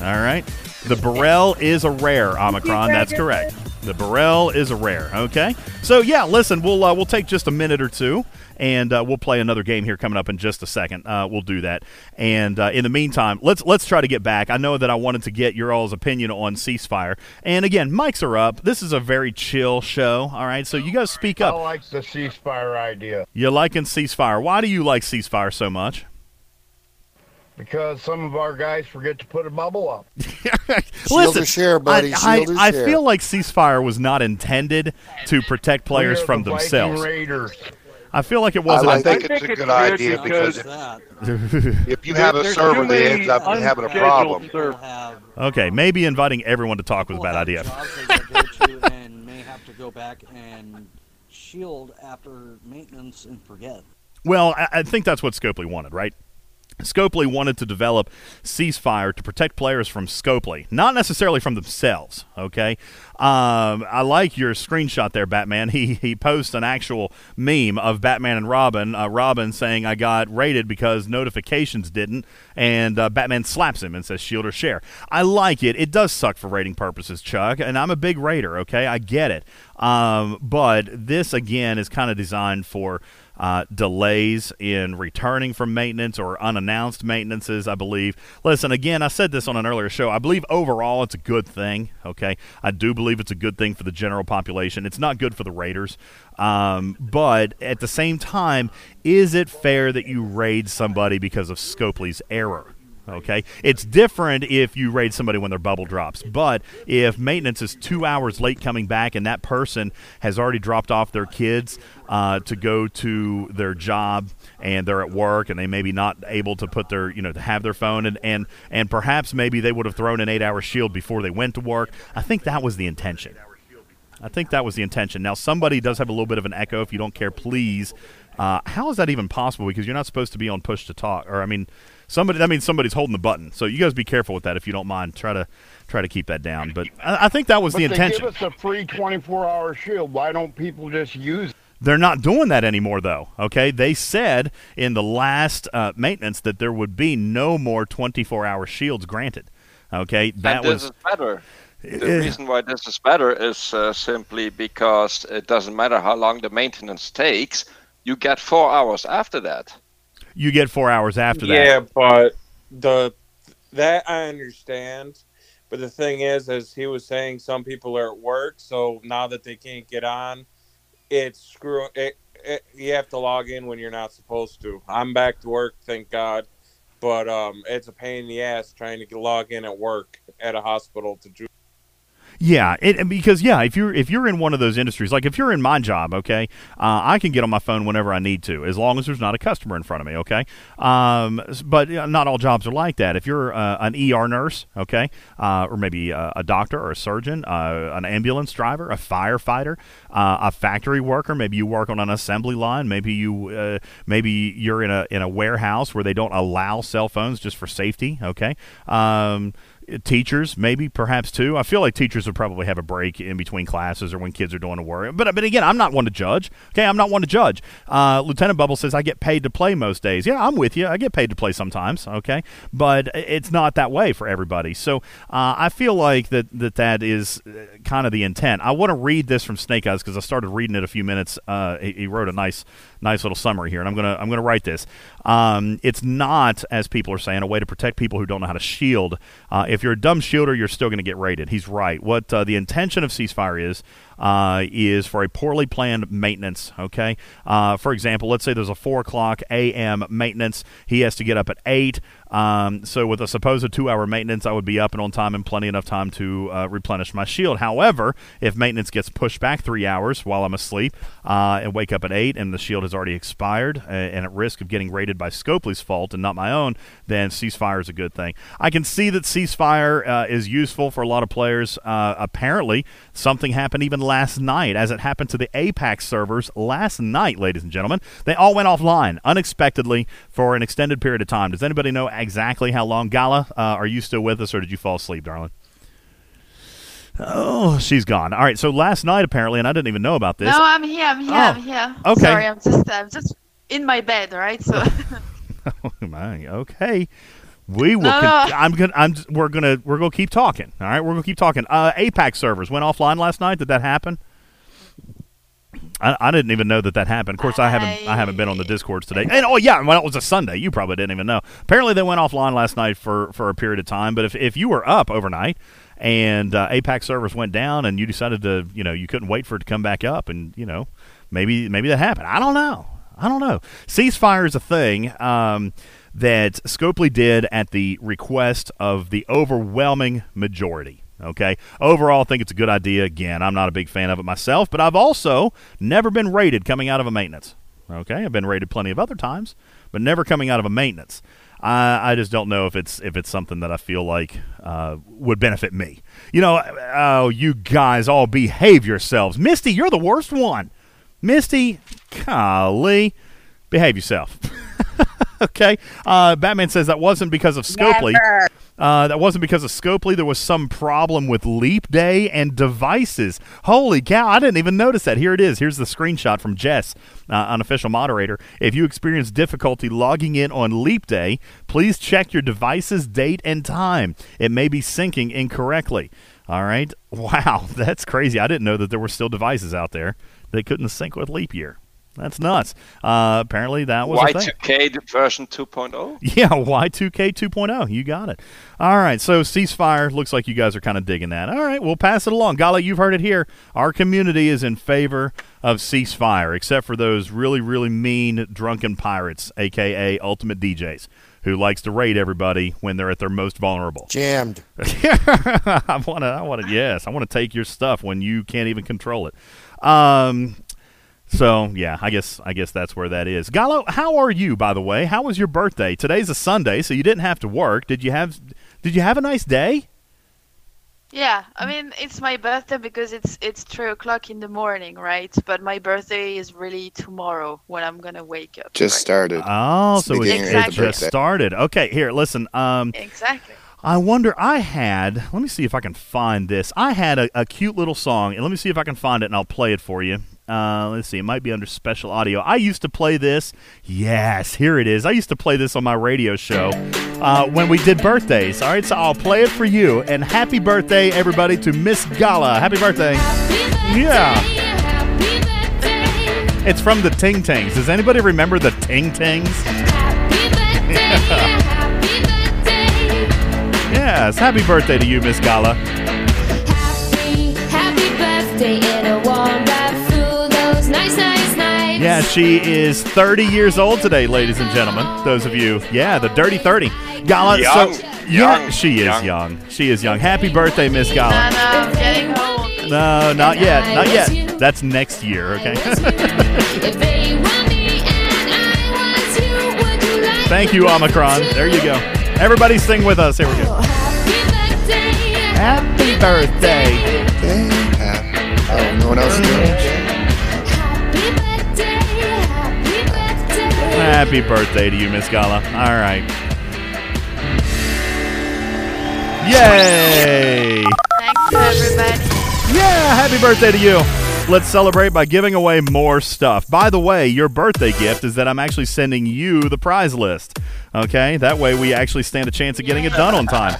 All right. The B'Rel is a rare, Omicron. That's correct. The B'Rel is a rare. Okay. So, yeah, listen, we'll, uh, we'll take just a minute or two. And uh, we'll play another game here coming up in just a second. Uh, we'll do that. And uh, in the meantime, let's let's try to get back. I know that I wanted to get your all's opinion on ceasefire. And again, mics are up. This is a very chill show. All right, so you guys speak up. I up. like the ceasefire idea You liking ceasefire? Why do you like ceasefire so much? Because some of our guys forget to put a bubble up. Shield or share, buddy. I, Shield or I, I feel like ceasefire was not intended to protect players from the themselves. Raiders. I feel like it I wasn't. think I it's think a it's good good idea because because- if, if you have a There's server too that ends up having a problem, servers. okay, maybe inviting everyone to talk was a bad idea. Jobs they gotta go to and may have to go back and shield after maintenance and forget. Well, I, I think that's what Scopely wanted, right? Scopely wanted to develop ceasefire to protect players from Scopely, not necessarily from themselves. Okay, um, I like your screenshot there, Batman. He he posts an actual meme of Batman and Robin. Uh, Robin saying, "I got raided because notifications didn't," and uh, Batman slaps him and says, "Shield or share." I like it. It does suck for rating purposes, Chuck, and I'm a big raider. Okay, I get it. Um, but this again is kind of designed for uh, delays in returning from maintenance or unannounced maintenances, I believe. Listen, again, I said this on an earlier show. I believe overall it's a good thing, okay? I do believe it's a good thing for the general population. It's not good for the Raiders. Um, but at the same time, is it fair that you raid somebody because of Scopely's error? Okay, it's different if you raid somebody when their bubble drops, but if maintenance is two hours late coming back and that person has already dropped off their kids uh, to go to their job and they're at work and they maybe not able to put their you know to have their phone and and and perhaps maybe they would have thrown an eight hour shield before they went to work. I think that was the intention. I think that was the intention. Now somebody does have a little bit of an echo. If you don't care, please. Uh, how is that even possible? Because you're not supposed to be on push to talk, or I mean Somebody that means somebody's holding the button. So you guys be careful with that if you don't mind. Try to try to keep that down. But I, I think that was but the intention. Give us a free 24-hour shield. Why don't people just use? it? They're not doing that anymore, though. Okay, they said in the last uh, maintenance that there would be no more 24-hour shields granted. Okay, that and this was is better. The reason why this is better is uh, simply because it doesn't matter how long the maintenance takes. You get four hours after that you get four hours after that. Yeah, but the that I understand. But the thing is, as he was saying, some people are at work, so now that they can't get on, it's screw. It, it, you have to log in when you're not supposed to. I'm back to work, thank God, but um, it's a pain in the ass trying to log in at work at a hospital to do yeah, it, because yeah, if you're if you're in one of those industries, like if you're in my job, okay, uh, I can get on my phone whenever I need to, as long as there's not a customer in front of me, okay. Um, but not all jobs are like that. If you're uh, an ER nurse, okay, uh, or maybe a, a, doctor or a surgeon, uh, an ambulance driver, a firefighter, uh, a factory worker, maybe you work on an assembly line, maybe you uh, maybe you're in a in a warehouse where they don't allow cell phones just for safety, okay. Um, teachers maybe perhaps too. I feel like teachers would probably have a break in between classes or when kids are doing a work. But but again i'm not one to judge okay? I'm not one to judge. Uh, lieutenant bubble says i get paid to play most days. Yeah i'm with you. I get paid to play sometimes okay? But it's not that way for everybody. So uh, i feel like that that that is uh, kind of the intent. I want to read this from snake eyes because i started reading it a few minutes uh, he, he, wrote a nice nice little summary here and i'm gonna i'm gonna write this um, it's not as people are saying a way to protect people who don't know how to shield uh, if you're a dumb shielder, you're still going to get raided. He's right. What uh, the intention of ceasefire is uh, is for a poorly planned maintenance. Okay, uh, for example, let's say there's a four o'clock a.m. maintenance. He has to get up at eight. Um, so with a supposed two-hour maintenance, I would be up and on time and plenty enough time to uh, replenish my shield. However, if maintenance gets pushed back three hours while I'm asleep uh, and wake up at eight and the shield has already expired uh, and at risk of getting raided by Scopely's fault and not my own, then ceasefire is a good thing. I can see that ceasefire uh, is useful for a lot of players. Uh, apparently, something happened even last night, as it happened to the Apex servers last night, ladies and gentlemen. They all went offline unexpectedly for an extended period of time. Does anybody know exactly how long? Gala, uh, are you still with us, or did you fall asleep, darling? Oh, she's gone. All right. So last night, apparently, and I didn't even know about this. No, I'm here. I'm here. Oh, I'm here. okay. Sorry, I'm just I'm just in my bed, right? So. oh my. Okay. We will. No, con- no. I'm gonna. I'm. We're gonna. We're gonna keep talking. All right. We're gonna keep talking. Uh, Apex servers went offline last night. Did that happen? I, I didn't even know that that happened. Of course, I haven't. I haven't been on the discords today. And oh yeah, well it was a Sunday. You probably didn't even know. Apparently, they went offline last night for for a period of time. But if if you were up overnight and uh, Apex servers went down and you decided to, you know, you couldn't wait for it to come back up, and you know, maybe maybe that happened. I don't know. I don't know. Ceasefire is a thing. Um, that Scopely did at the request of the overwhelming majority. Okay. Overall, I think it's a good idea. Again, I'm not a big fan of it myself, but I've also never been rated coming out of a maintenance. Okay. I've been rated plenty of other times, but never coming out of a maintenance. I, I just don't know if it's if it's something that I feel like uh, would benefit me. You know, oh, you guys all behave yourselves. Misty, you're the worst one. Misty, golly, behave yourself. okay. Uh, Batman says that wasn't because of Scopely. Uh, that wasn't because of Scopely. There was some problem with Leap Day and devices. Holy cow! I didn't even notice that. Here it is. Here's the screenshot from Jess, uh, unofficial moderator. If you experience difficulty logging in on Leap Day, please check your device's date and time. It may be syncing incorrectly. All right. Wow, that's crazy. I didn't know that there were still devices out there that couldn't sync with leap year. That's nuts. Uh, apparently, that was a thing. Y2K version 2.0. Yeah, Y2K 2.0. You got it. All right. So, ceasefire looks like you guys are kind of digging that. All right. We'll pass it along. Golly, you've heard it here. Our community is in favor of ceasefire, except for those really, really mean drunken pirates, a.k.a. Ultimate DJs, who likes to raid everybody when they're at their most vulnerable. Jammed. I want to, I want to, yes, I want to take your stuff when you can't even control it. Um, so yeah, I guess I guess that's where that is. Gala, how are you? By the way, how was your birthday? Today's a Sunday, so you didn't have to work. Did you have Did you have a nice day? Yeah, I mean it's my birthday because it's it's three o'clock in the morning, right? But my birthday is really tomorrow when I'm gonna wake up. Just started. Oh, It's so the it, beginning it of the just started. Okay, here, listen. Um, Exactly. I wonder. I had. Let me see if I can find this. I had a, a cute little song, and let me see if I can find it, and I'll play it for you. Uh, let's see. It might be under special audio. I used to play this. Yes, here it is. I used to play this on my radio show uh, when we did birthdays. All right, so I'll play it for you. And happy birthday, everybody, to Miss Gala. Happy birthday. Yeah. It's from the Ting Tings. Does anybody remember the Ting Tings? Yes. Happy birthday to you, Miss Gala. Happy happy birthday in a warm bath through those nice, nice nights. Yeah, she is 30 years old today, ladies and gentlemen. Those of you, yeah, the dirty 30. Gala, Young, so yeah, she is young. young. She is young. Happy birthday, Miss Gala. And I'm getting home. No, not yet, not yet. That's next year, okay? If they were me and I was you, would you like Thank you, Omicron. There you go. Everybody sing with us. Here we go. Happy birthday. Happy birthday. Oh, no one else is doing it? Happy birthday to you, Miss Gala. All right. Yay! Thanks, everybody. Yeah, happy birthday to you. Let's celebrate by giving away more stuff. By the way, your birthday gift is that I'm actually sending you the prize list. Okay? That way we actually stand a chance of getting it done on time.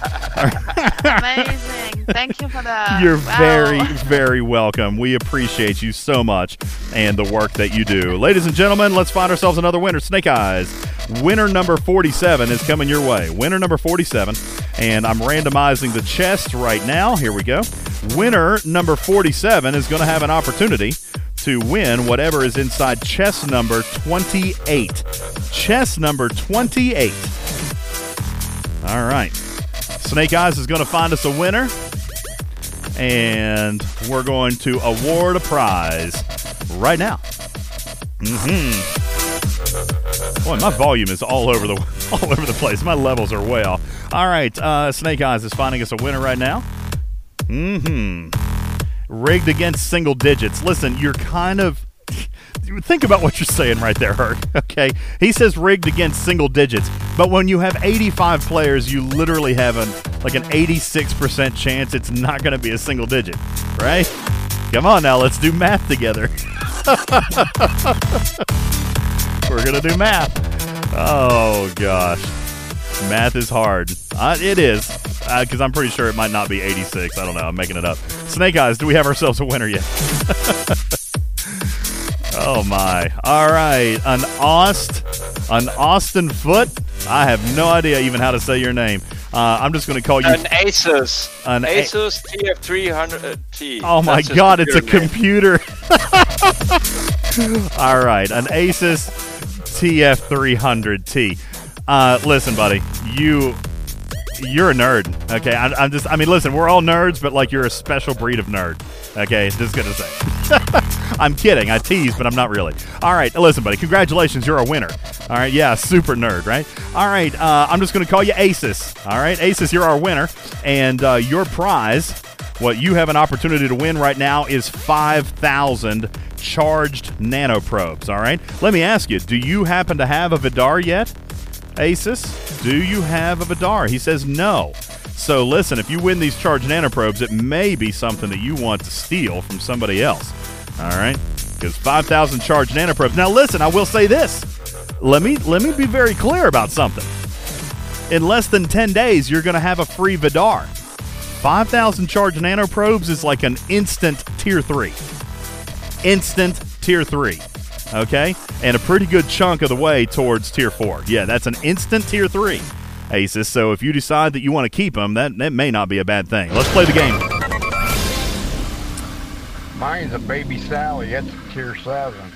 Amazing. Thank you for that. You're Wow. very, very welcome. We appreciate you so much and the work that you do. Ladies and gentlemen, let's find ourselves another winner. Snake Eyes. Winner number 47 is coming your way. Winner number 47. And I'm randomizing the chest right now. Here we go. Winner number 47 is going to have an opportunity to win whatever is inside chest number 28. Chest number 28. All right. Snake Eyes is going to find us a winner, and we're going to award a prize right now. hmm Boy, my volume is all over the all over the place. My levels are way off. All right, uh, Snake Eyes is finding us a winner right now. hmm Rigged against single digits. Listen, you're kind of think about what you're saying right there, Hurt. Okay, he says rigged against single digits, but when you have 85 players, you literally have an like an 86% chance it's not going to be a single digit, right? Come on now, let's do math together. We're gonna do math. Oh gosh, math is hard. Uh, it is because I'm pretty sure it might not be 86. I don't know. I'm making it up. Snake Eyes, do we have ourselves a winner yet? Oh my! All right, an Aust, an Austin Foot. I have no idea even how to say your name. Uh, I'm just going to call you An Asus. An A- Asus TF300T. Oh my That's God! It's a computer name. computer. All right, an Asus TF300T. Uh, listen, buddy, you you're a nerd. Okay, I, I'm just. I mean, listen, we're all nerds, but like you're a special breed of nerd. Okay, just gonna say. I'm kidding. I tease, but I'm not really. All right, listen, buddy. Congratulations, you're a winner. All right, yeah, super nerd, right? All right, uh, I'm just gonna call you Asus. All right, Asus, you're our winner, and uh, your prize, what you have an opportunity to win right now, is five thousand charged nanoprobes. All right. Let me ask you: Do you happen to have a Vidar yet? Asus, do you have a Vidar? He says no. So listen, if you win these charged nanoprobes, it may be something that you want to steal from somebody else. All right? Because 5,000 charged nanoprobes. Now listen, I will say this. Let me let me be very clear about something. In less than 10 days, you're going to have a free Vidar. 5,000 charged nanoprobes is like an instant tier 3. Instant tier 3. Okay? And a pretty good chunk of the way towards tier 4. Yeah, that's an instant tier 3. Aces. So if you decide that you want to keep them, that, that may not be a bad thing. Let's play the game. Mine's a baby Sally. That's tier seven.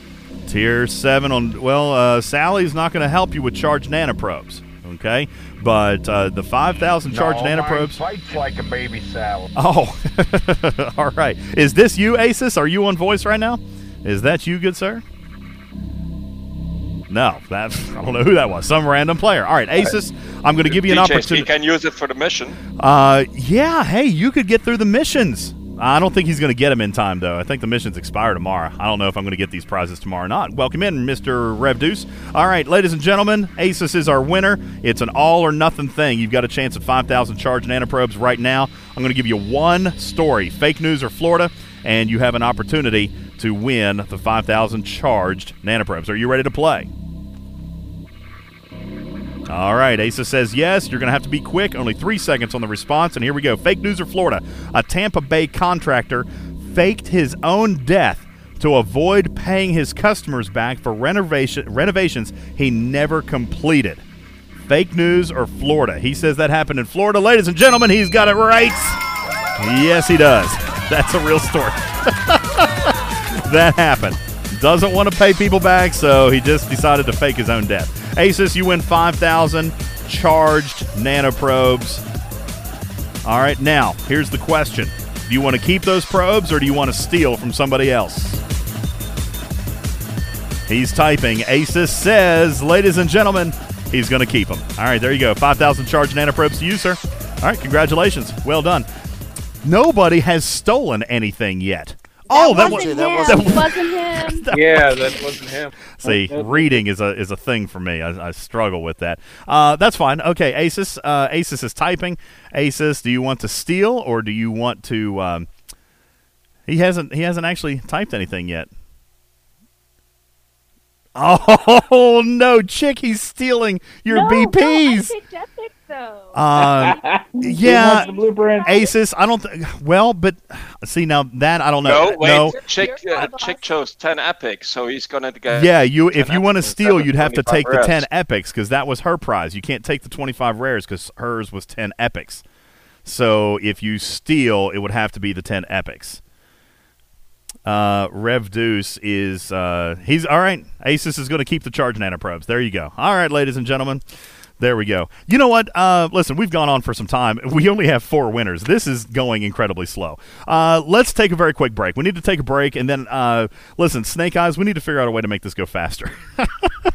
Tier 7 on. Well, uh, Sally's not going to help you with charged nanoprobes. Okay? But uh, the 5,000 charged no, nanoprobes. Fights like a baby Sally. Oh, all right. Is this you, Asus? Are you on voice right now? Is that you, good sir? No, that I don't know who that was. Some random player. All right, Asus. I'm going to give you an DJs, opportunity. he can use it for the mission. Uh, yeah. Hey, you could get through the missions. I don't think he's going to get them in time, though. I think the missions expire tomorrow. I don't know if I'm going to get these prizes tomorrow or not. Welcome in, Mr. Rev Deuce. All right, ladies and gentlemen, Asus is our winner. It's an all or nothing thing. You've got a chance at 5,000 charged nanoprobes right now. I'm going to give you one story fake news or Florida, and you have an opportunity to win the 5,000 charged nanoprobes. Are you ready to play? All right, Asus says yes. You're going to have to be quick. Only three seconds on the response. And here we go. Fake news or Florida? A Tampa Bay contractor faked his own death to avoid paying his customers back for renovation renovations he never completed. Fake news or Florida? He says that happened in Florida. Ladies and gentlemen, he's got it right. Yes, he does. That's a real story. that happened. Doesn't want to pay people back, so he just decided to fake his own death. Asus, you win 5,000 charged nanoprobes. All right, now, here's the question Do you want to keep those probes or do you want to steal from somebody else? He's typing. Asus says, ladies and gentlemen, he's going to keep them. All right, there you go. 5,000 charged nanoprobes to you, sir. All right, congratulations. Well done. Nobody has stolen anything yet. Oh, that, wasn't was him. It wasn't him. Yeah, that wasn't him. See, reading is a is a thing for me. I, I struggle with that. Uh, that's fine. Okay, Asus. Uh, Asus is typing. Asus, do you want to steal or do you want to? Um, he hasn't. He hasn't actually typed anything yet. Oh no, chick! He's stealing your no, BPs. No, I picked Epic though. Uh, yeah, Asus. I don't. Th- well, but see now that I don't know. No, wait. no. Chick, uh, Chick chose 10 epics, so he's going to get. Yeah, you if you want to steal, you'd have to 25 take the 10 epics because that was her prize. You can't take the 25 rares because hers was 10 epics. So if you steal, it would have to be the 10 epics. Uh, Rev Deuce is uh, he's all right. Asus is going to keep the charge nanoprobes. There you go. All right, ladies and gentlemen. There we go. You know what? Uh, listen, we've gone on for some time. We only have four winners. This is going incredibly slow. Uh, let's take a very quick break. We need to take a break, and then uh, listen, Snake Eyes. We need to figure out a way to make this go faster.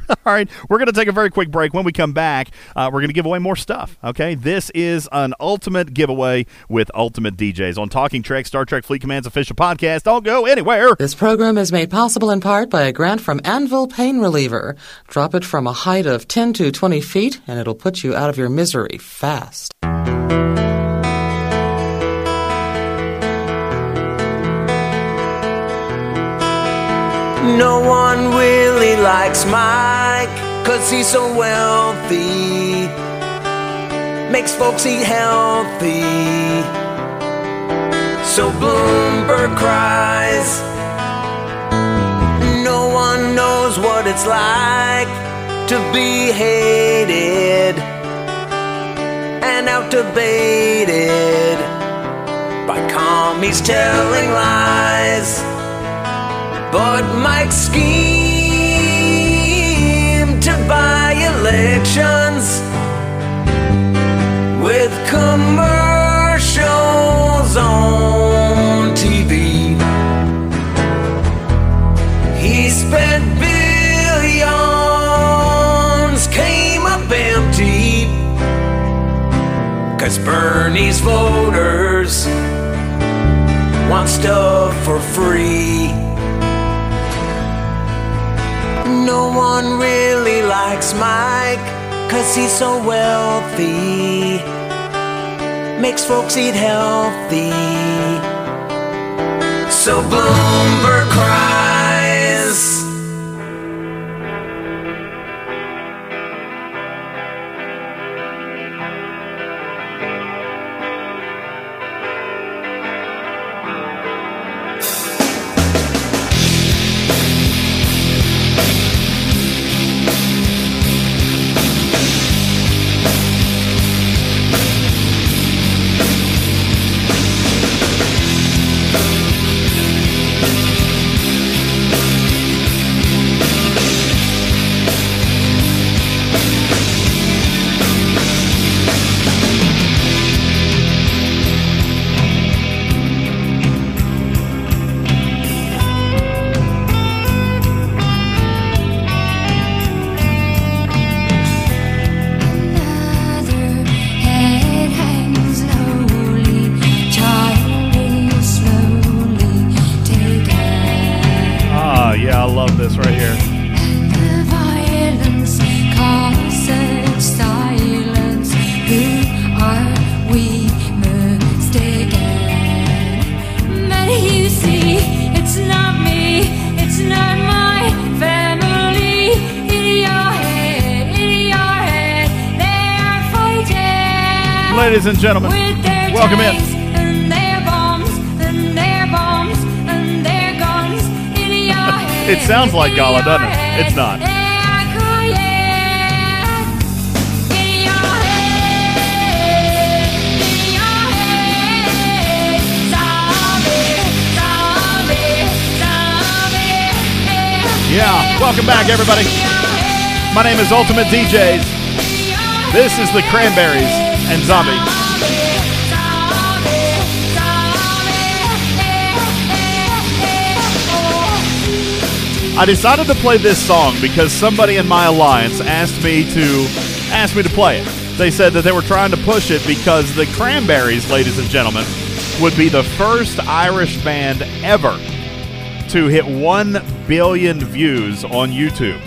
All right, we're going to take a very quick break. When we come back, uh, we're going to give away more stuff. Okay, this is an ultimate giveaway with Ultimate DJs on Talking Trek, Star Trek Fleet Command's official podcast. Don't go anywhere. This program is made possible in part by a grant from Anvil Pain Reliever. Drop it from a height of 10 to 20 feet, and it'll put you out of your misery fast. No one really likes Mike, cause he's so wealthy. Makes folks eat healthy. So Bloomberg cries. No one knows what it's like to be hated and out debated by commies telling lies. But Mike schemed to buy elections with commercials Cause Bernie's voters want stuff for free. No one really likes Mike, cause he's so wealthy. Makes folks eat healthy. So Bloomberg cries. Sounds like Gala, doesn't it? It's not. Yeah, welcome back, everybody. My name is Ultimate DJs. This is the Cranberries and Zombie. I decided to play this song because somebody in my alliance asked me to asked me to play it. They said that they were trying to push it because the Cranberries, ladies and gentlemen, would be the first Irish band ever to hit 1 billion views on YouTube.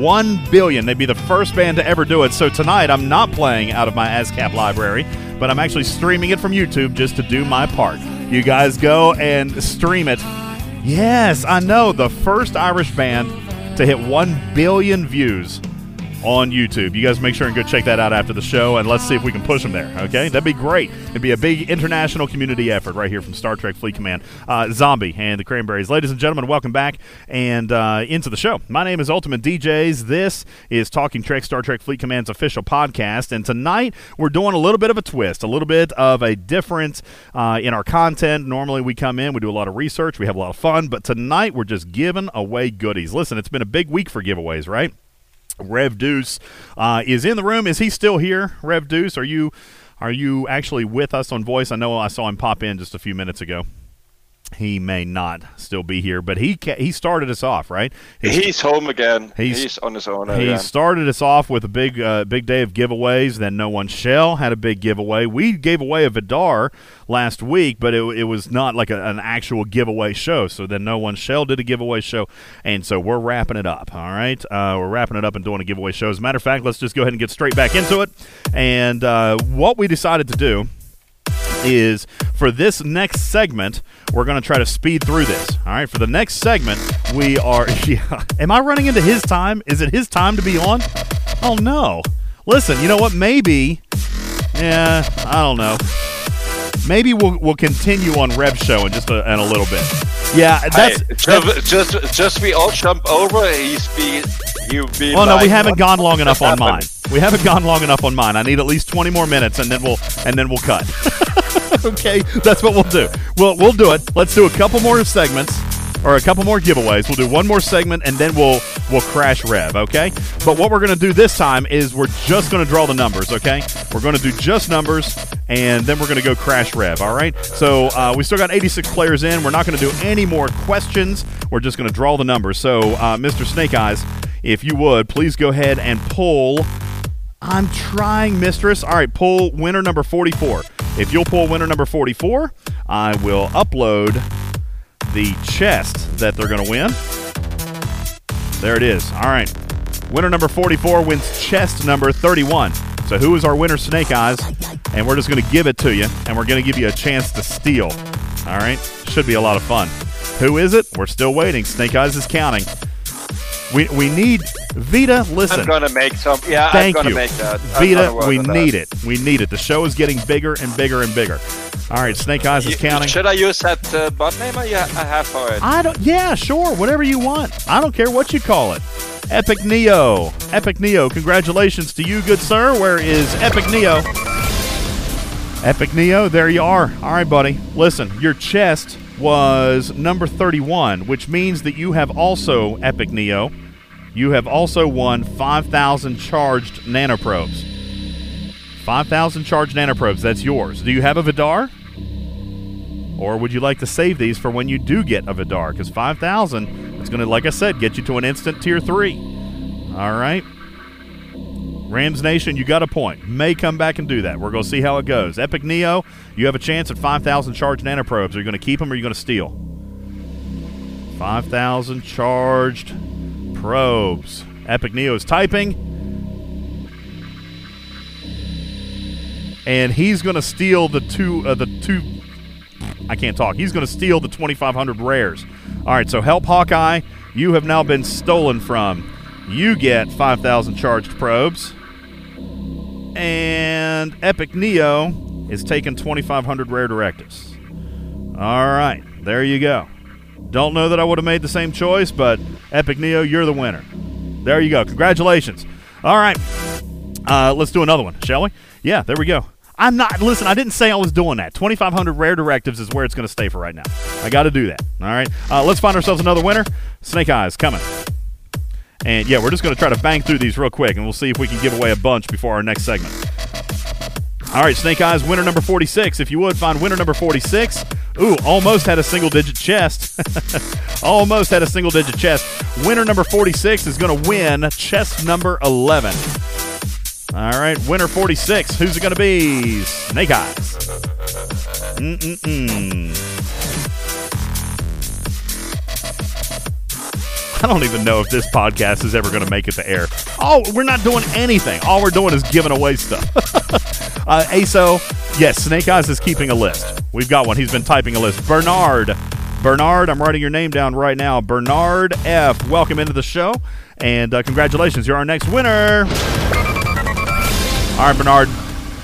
1 billion. They'd be the first band to ever do it. So tonight, I'm not playing out of my ASCAP library, but I'm actually streaming it from YouTube just to do my part. You guys go and stream it. Yes, I know. The first Irish band to hit 1 billion views on YouTube. You guys make sure and go check that out after the show, and let's see if we can push them there. Okay, that'd be great. It'd be a big international community effort right here from Star Trek Fleet Command. Uh, Zombie and the Cranberries, ladies and gentlemen, welcome back and uh, into the show. My name is Ultimate DJs. This is Talking Trek Star Trek Fleet Command's official podcast, and tonight we're doing a little bit of a twist, a little bit of a difference uh, in our content. Normally we come in, we do a lot of research, we have a lot of fun, but tonight we're just giving away goodies. Listen, it's been a big week for giveaways, right? Rev Deuce uh, is in the room. Is he still here? Rev Deuce, are you are you actually with us on voice? I know I saw him pop in just a few minutes ago. He may not still be here, but he ca- he started us off right. His- He's home again. He's- He's, on his own he again. started us off with a big uh, big day of giveaways. Then No One Shell had a big giveaway. We gave away a Vidar last week, but it, it was not like a, an actual giveaway show. So then No One Shell did a giveaway show, and so we're wrapping it up. All right, uh, we're wrapping it up and doing a giveaway show. As a matter of fact, let's just go ahead and get straight back into it. And uh, what we decided to do is for this next segment, we're going to try to speed through this. All right, for the next segment, we are. Yeah, am I running into his time? Is it his time to be on? Oh no! Listen, you know what? Maybe. Yeah, I don't know. Maybe we'll we'll continue on Rev Show in just a, in a little bit. Yeah, that's. Hey, just, just, just we all jump over. He's be, you be. Well, no, we haven't what gone long enough on mine. We haven't gone long enough on mine. I need at least twenty more minutes, and then we'll and then we'll cut. okay, that's what we'll do. We'll we'll do it. Let's do a couple more segments or a couple more giveaways. We'll do one more segment, and then we'll we'll crash Rev. Okay. But what we're gonna do this time is we're just gonna draw the numbers. Okay. We're gonna do just numbers, and then we're gonna go crash Rev. All right. So uh, we still got 86 players in. We're not gonna do any more questions. We're just gonna draw the numbers. So, uh, Mr. Snake Eyes, if you would please go ahead and pull. I'm trying, mistress. All right, pull winner number 44. If you'll pull winner number 44, I will upload the chest that they're going to win. There it is. All right. Winner number 44 wins chest number 31. So who is our winner, Snake Eyes? And we're just going to give it to you, and we're going to give you a chance to steal. All right? Should be a lot of fun. Who is it? We're still waiting. Snake Eyes is counting. We, we need Vita. Listen, I'm gonna make some. Yeah, Thank I'm gonna you. make that. Vita, we on that. need it. We need it. The show is getting bigger and bigger and bigger. All right, Snake Eyes is You- counting. Should I use that uh, bot name I, I have for it? I don't. Yeah, sure. Whatever you want. I don't care what you call it. Epic Neo. Epic Neo. Congratulations to you, good sir. Where is Epic Neo? Epic Neo. There you are. All right, buddy. Listen, your chest was number 31, which means that you have also Epic Neo. You have also won 5,000 charged nanoprobes. 5,000 charged nanoprobes. That's yours. Do you have a Vidar? Or would you like to save these for when you do get a Vidar? Because 5,000 it's going to, like I said, get you to an instant tier 3. All right. Rams Nation, you got a point. May come back and do that. We're going to see how it goes. Epic Neo, you have a chance at 5,000 charged nanoprobes. Are you going to keep them or are you going to steal? 5,000 charged probes. Epic Neo is typing. And he's going to steal the two, uh, the two I can't talk. He's going to steal the 2,500 rares. All right, so help Hawkeye. You have now been stolen from. You get 5,000 charged probes. And Epic Neo is taking 2,500 rare directives. All right, there you go. Don't know that I would have made the same choice, but Epic Neo, you're the winner. There you go. Congratulations. All right, uh, let's do another one, shall we? Yeah, there we go. I'm not. Listen, I didn't say I was doing that. 2,500 rare directives is where it's going to stay for right now. I got to do that. All right. Uh, let's find ourselves another winner. Snake Eyes coming. And yeah, we're just going to try to bang through these real quick, and we'll see if we can give away a bunch before our next segment. All right, Snake Eyes, winner number 46. If you would, find winner number 46. Ooh, almost had a single digit chest. almost had a single digit chest. Winner number 46 is going to win chest number 11. All right, winner 46. Who's it going to be? Snake Eyes. Mm-mm-mm. I don't even know if this podcast is ever going to make it to air. Oh, we're not doing anything. All we're doing is giving away stuff. uh, ASO, yes, Snake Eyes is keeping a list. We've got one. He's been typing a list. Bernard. Bernard, I'm writing your name down right now. Bernard F. Welcome into the show. And uh, congratulations. You're our next winner. All right, Bernard,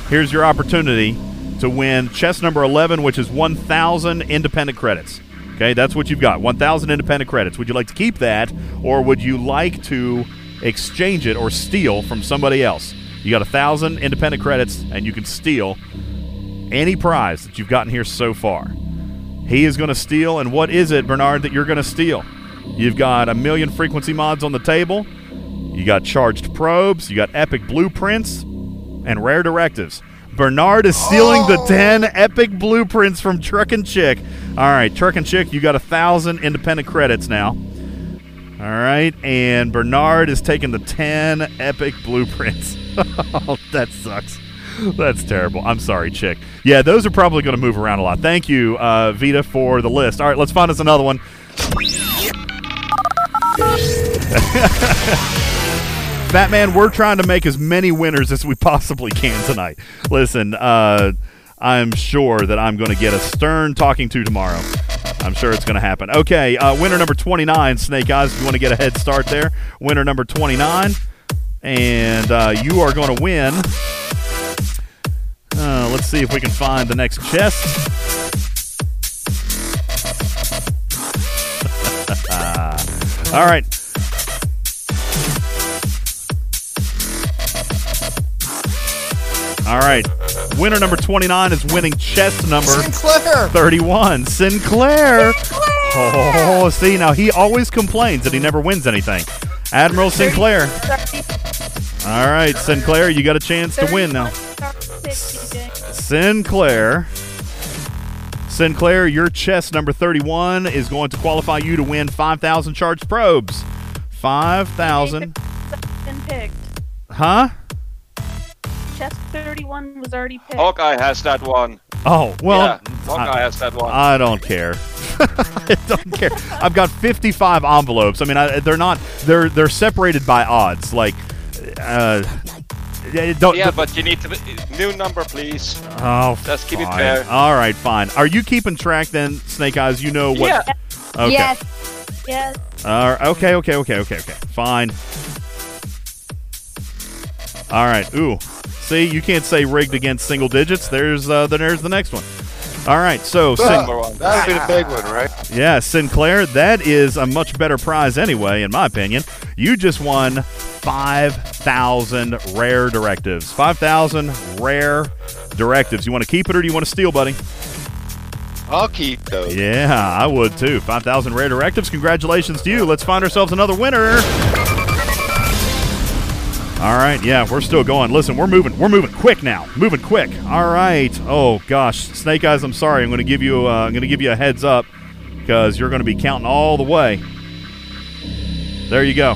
here's your opportunity to win chest number 11, which is 1,000 independent credits. Okay, that's what you've got 1,000 independent credits. Would you like to keep that, or would you like to exchange it or steal from somebody else? You got 1,000 independent credits, and you can steal any prize that you've gotten here so far. He is going to steal, and what is it, Bernard, that you're going to steal? You've got a million frequency mods on the table. You got charged probes. You got epic blueprints and rare directives. Bernard is stealing the 10 epic blueprints from Truck and Chick. All right, Truck and Chick, you got a thousand independent credits now. All right, and Bernard is taking the 10 epic blueprints. oh, that sucks. That's terrible. I'm sorry, Chick. Yeah, those are probably going to move around a lot. Thank you, uh, Vita, for the list. All right, let's find us another one. Batman, we're trying to make as many winners as we possibly can tonight. Listen, uh, I'm sure that I'm going to get a stern talking to tomorrow. I'm sure it's going to happen. Okay, uh, winner number 29, Snake Eyes. If you want to get a head start there, winner number 29. And uh, you are going to win. Uh, let's see if we can find the next chest. All right. All right. Winner number 29 is winning chess number Sinclair. 31. Sinclair. Oh, see, now he always complains that he never wins anything. Admiral Sinclair. All right, Sinclair, you got a chance to win now. Sinclair. Sinclair, your chess number 31 is going to qualify you to win 5,000 charged probes. 5,000. Huh? Chest 31 was already picked. Hawkeye has that one. Oh, well. yeah, Hawkeye I- has that one. I don't care. I don't care. I've got 55 envelopes. I mean, I, they're not. They're they're separated by odds. Like, uh, yeah, don't. Yeah, but you need to new number, please. Oh, Let's keep it fine. fair. All right, fine. Are you keeping track then, Snake Eyes? You know what? Yeah. Okay. Yes. Yes. All right. Okay. Okay. Okay. Okay. Okay. Fine. All right. Ooh. See, you can't say rigged against single digits. There's uh, then there's the next one. All right. So, Sin- That would be the big one, right? yeah, Sinclair, that is a much better prize anyway, in my opinion. You just won 5,000 rare directives. 5,000 rare directives. You want to keep it or do you want to steal, buddy? I'll keep those. Yeah, I would too. 5,000 rare directives. Congratulations to you. Let's find ourselves another winner. All right, yeah, we're still going. Listen, we're moving. We're moving quick now. Moving quick. All right. Oh gosh, Snake Eyes. I'm sorry. I'm going to give you. Uh, I'm going to give you a heads up because you're going to be counting all the way. There you go.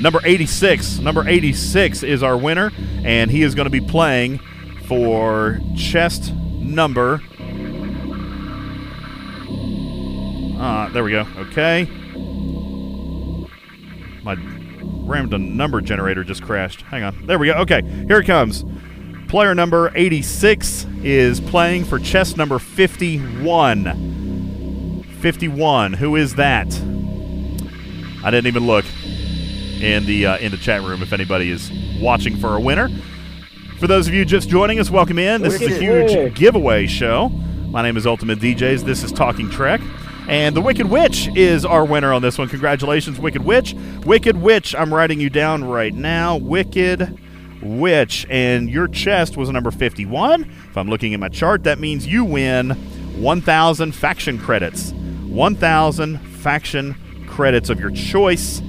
Number 86. Number 86 is our winner, and he is going to be playing for chest number. Uh, there we go. Okay. My random number generator just crashed. Hang on. There we go. Okay, here it comes. Player number 86 is playing for chest number 51. 51. Who is that? I didn't even look in the uh, in the chat room if anybody is watching for a winner. For those of you just joining us, welcome in. This is a huge giveaway show. My name is Ultimate DJs. This is Talking Trek. And the Wicked Witch is our winner on this one. Congratulations, Wicked Witch. Wicked Witch, I'm writing you down right now. Wicked Witch. And your chest was number 51. If I'm looking at my chart, that means you win 1,000 faction credits. 1,000 faction credits of your choice.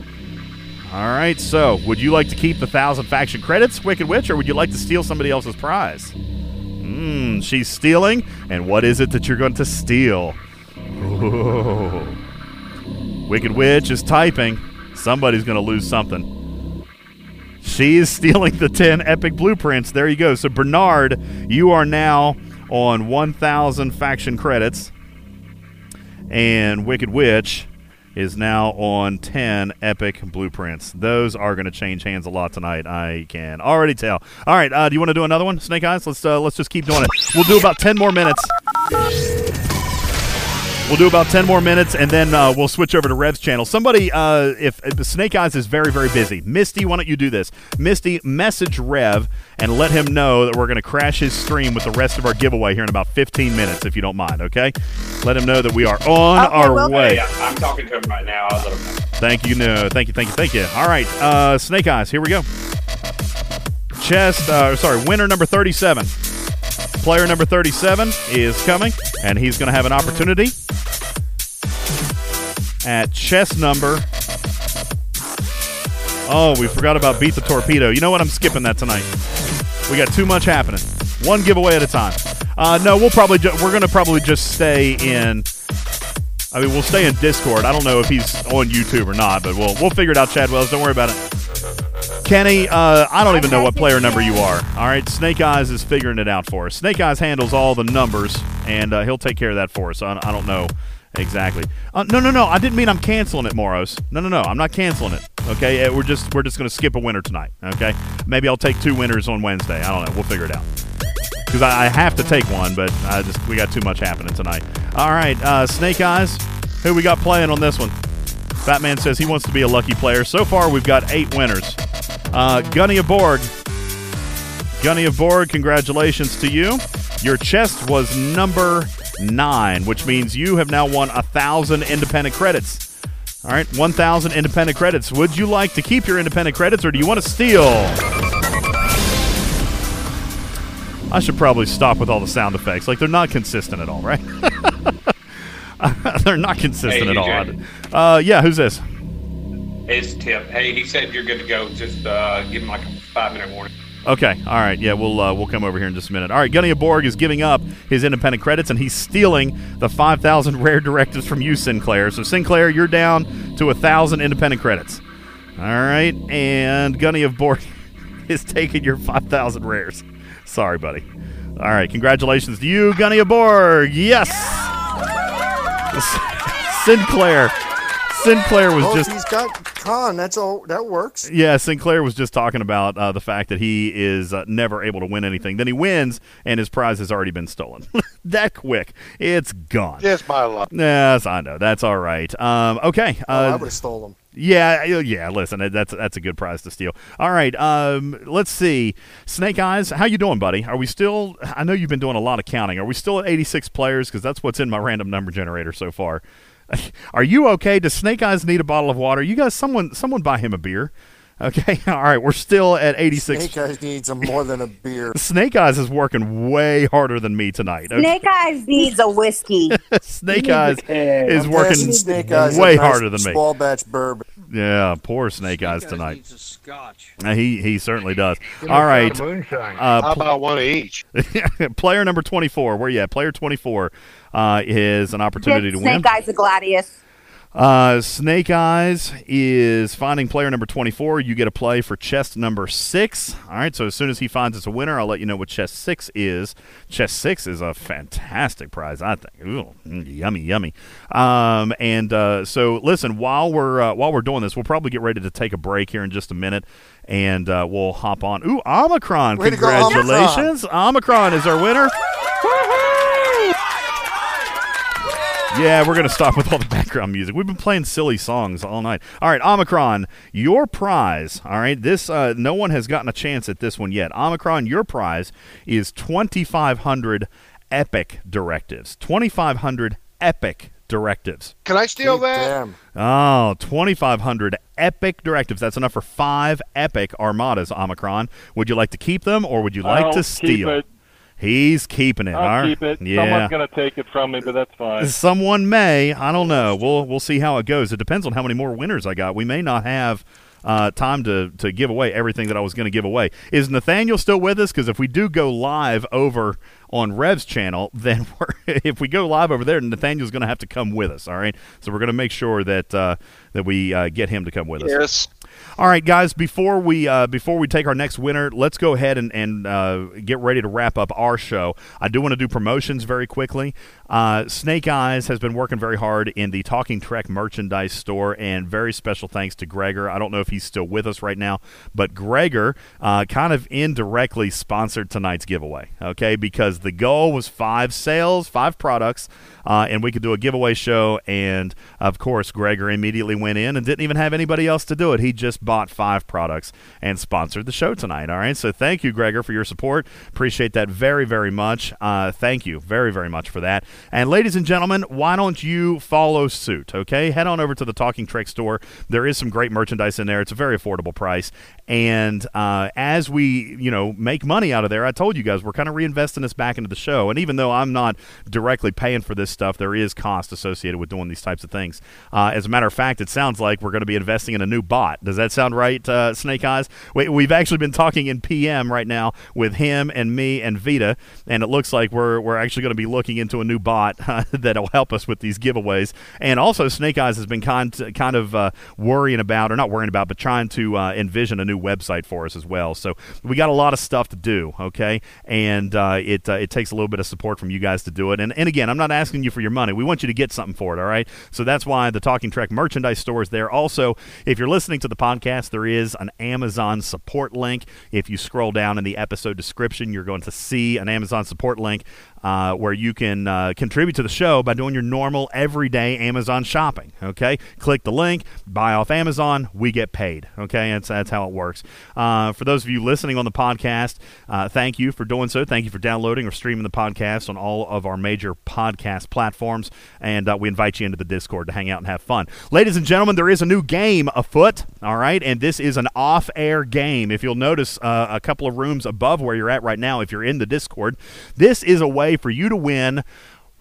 All right, so would you like to keep the 1,000 faction credits, Wicked Witch, or would you like to steal somebody else's prize? Hmm, she's stealing. And what is it that you're going to steal? Ooh. Wicked Witch is typing. Somebody's going to lose something. She's stealing the 10 epic blueprints. There you go. So, Bernard, you are now on 1,000 faction credits. And Wicked Witch is now on 10 epic blueprints. Those are going to change hands a lot tonight. I can already tell. All right, uh, do you want to do another one, Snake Eyes? Let's uh, let's just keep doing it. We'll do about 10 more minutes. We'll do about 10 more minutes and then uh, we'll switch over to Rev's channel. Somebody, uh, if, if Snake Eyes is very, very busy, Misty, why don't you do this? Misty, message Rev and let him know that we're going to crash his stream with the rest of our giveaway here in about 15 minutes, if you don't mind, okay? Let him know that we are on our way. Yeah, I'm talking to him right now. I'll let him know. Thank you, no, thank you, thank you, thank you. All right, uh, Snake Eyes, here we go. Chest, uh, sorry, winner number 37. Player number 37 is coming, and he's going to have an opportunity at chess number. Oh, we forgot about Beat the Torpedo. You know what? I'm skipping that tonight. We got too much happening. One giveaway at a time. Uh, no, we'll probably ju- we're gonna probably just stay in. I mean, we'll stay in Discord. I don't know if he's on YouTube or not, but we'll we'll figure it out. Chad Wells, don't worry about it. Kenny, uh, I don't even know what player number you are. All right, Snake Eyes is figuring it out for us. Snake Eyes handles all the numbers, and uh, he'll take care of that for us. I, I don't know exactly. Uh, no, no, no. I didn't mean I'm canceling it, Moros. No, no, no. I'm not canceling it. Okay, Uh, we're just we're just gonna skip a winner tonight. Okay, maybe I'll take two winners on Wednesday. I don't know. We'll figure it out. Because I, I have to take one, but I just we got too much happening tonight. All right, uh, Snake Eyes. Who we got playing on this one? Batman says he wants to be a lucky player. So far, we've got eight winners. Uh, Gunny of Borg. Gunny of Borg, congratulations to you. Your chest was number nine, which means you have now won a thousand independent credits. All right, 1,000 independent credits. Would you like to keep your independent credits or do you want to steal? I should probably stop with all the sound effects. Like, they're not consistent at all, right? they're not consistent Hey, at all. Uh, yeah, who's this? It's Tip. Hey, he said you're good to go. Just uh, give him like a five minute warning. Okay, all right, yeah, we'll uh, we'll come over here in just a minute. All right, Gunny of Borg is giving up his independent credits, and he's stealing the 5,000 rare directives from you, Sinclair. So Sinclair, you're down to a thousand independent credits. All right, and Gunny of Borg is taking your 5,000 rares. Sorry, buddy. All right, congratulations to you, Gunny of Borg. Yes. Sinclair. Sinclair was well, just. He's got con. That's all. That works. Yeah, Sinclair was just talking about uh, the fact that he is uh, never able to win anything. Then he wins, and his prize has already been stolen. that quick, it's gone. Yes, my luck. Yes, I know. That's all right. Um, okay. Oh, I Uh, would have stole him. Yeah, yeah. Listen, that's that's a good prize to steal. All right, um, let's see. Snake Eyes, how you doing, buddy? Are we still? I know you've been doing a lot of counting. Are we still at 86 players? Because that's what's in my random number generator so far. Are you okay? Does Snake Eyes need a bottle of water? You guys, someone, someone buy him a beer. Okay, all right. We're still at 86. Snake Eyes needs a more than a beer. Snake Eyes is working way harder than me tonight. okay? Snake Eyes needs a whiskey. Snake Eyes is I'm working passing Snake Eyes way nice harder than me. Small batch bourbon. Yeah, poor Snake, Eyes tonight. Needs a scotch. Uh, he he certainly does. Give me All a right. shot of moonshine. Uh, How about one of each? player number 24. Where you at? Player 24 uh, is an opportunity Get to win. Snake Eyes a Gladius. Uh, Snake Eyes is finding player number 24. You get a play for chest number six. All right, so as soon as he finds it's a winner, I'll let you know what chest six is. Chest six is a fantastic prize, I think. Ooh, mm, yummy, yummy. Um, and uh, so, listen, while we're uh, while we're doing this, we'll probably get ready to take a break here in just a minute, and uh, we'll hop on. Ooh, Omicron! Way go, Omicron. Congratulations, Omicron is our winner. Yeah, we're going to stop with all the background music. We've been playing silly songs all night. All right, Omicron, your prize. All right, this uh, no one has gotten a chance at this one yet. Omicron, your prize is 2,500 epic directives. 2,500 epic directives. Can I steal that? Damn. Oh, 2,500 epic directives. That's enough for five epic armadas, Omicron. Would you like to keep them or would you like I'll to keep steal? it. He's keeping it. all I'll right? keep it. Yeah. Someone's going to take it from me, but that's fine. Someone may. I don't know. We'll we'll see how it goes. It depends on how many more winners I got. We may not have uh, time to to give away everything that I was going to give away. Is Nathaniel still with us? Because if we do go live over on Rev's channel, then we're, if we go live over there, Nathaniel's going to have to come with us. All right. So we're going to make sure that uh, that we uh, get him to come with us. Yes. All right, guys. Before we uh, before we take our next winner, let's go ahead and, and uh, get ready to wrap up our show. I do want to do promotions very quickly. Uh, Snake Eyes has been working very hard in the Talking Trek merchandise store, and very special thanks to Gregor. I don't know if he's still with us right now, but Gregor uh, kind of indirectly sponsored tonight's giveaway. Okay, because the goal was five sales, five products, uh, and we could do a giveaway show. And of course, Gregor immediately went in and didn't even have anybody else to do it. He just bought five products and sponsored the show tonight. All right, so thank you, Gregor, for your support. Appreciate that very, very much. Uh, thank you very, very much for that. And ladies and gentlemen, why don't you follow suit? Okay, head on over to the Talking Trek store. There is some great merchandise in there. It's a very affordable price. And uh, as we, you know, make money out of there, I told you guys we're kind of reinvesting this back into the show. And even though I'm not directly paying for this stuff, there is cost associated with doing these types of things. Uh, as a matter of fact, it sounds like we're going to be investing in a new bot. Does that sound right, uh, Snake Eyes? We, we've actually been talking in PM right now with him and me and Vita, and it looks like we're we're actually going to be looking into a new bot uh, that'll help us with these giveaways. And also, Snake Eyes has been kind kind of uh, worrying about, or not worrying about, but trying to uh, envision a new website for us as well. So we got a lot of stuff to do, okay? And uh, it uh, it takes a little bit of support from you guys to do it. And and again, I'm not asking you for your money. We want you to get something for it, all right? So that's why the Talking Trek merchandise store is there. Also, if you're listening to the podcast, there is an Amazon support link. If you scroll down in the episode description, you're going to see an Amazon support link uh, where you can uh, contribute to the show by doing your normal everyday Amazon shopping. Okay, click the link, buy off Amazon, we get paid. Okay, that's that's how it works. Uh, for those of you listening on the podcast, uh, thank you for doing so. Thank you for downloading or streaming the podcast on all of our major podcast platforms, and uh, we invite you into the Discord to hang out and have fun. Ladies and gentlemen, there is a new game afoot. All right, and this is an off-air game. If you'll notice, uh, a couple of rooms above where you're at right now, if you're in the Discord, this is a way for you to win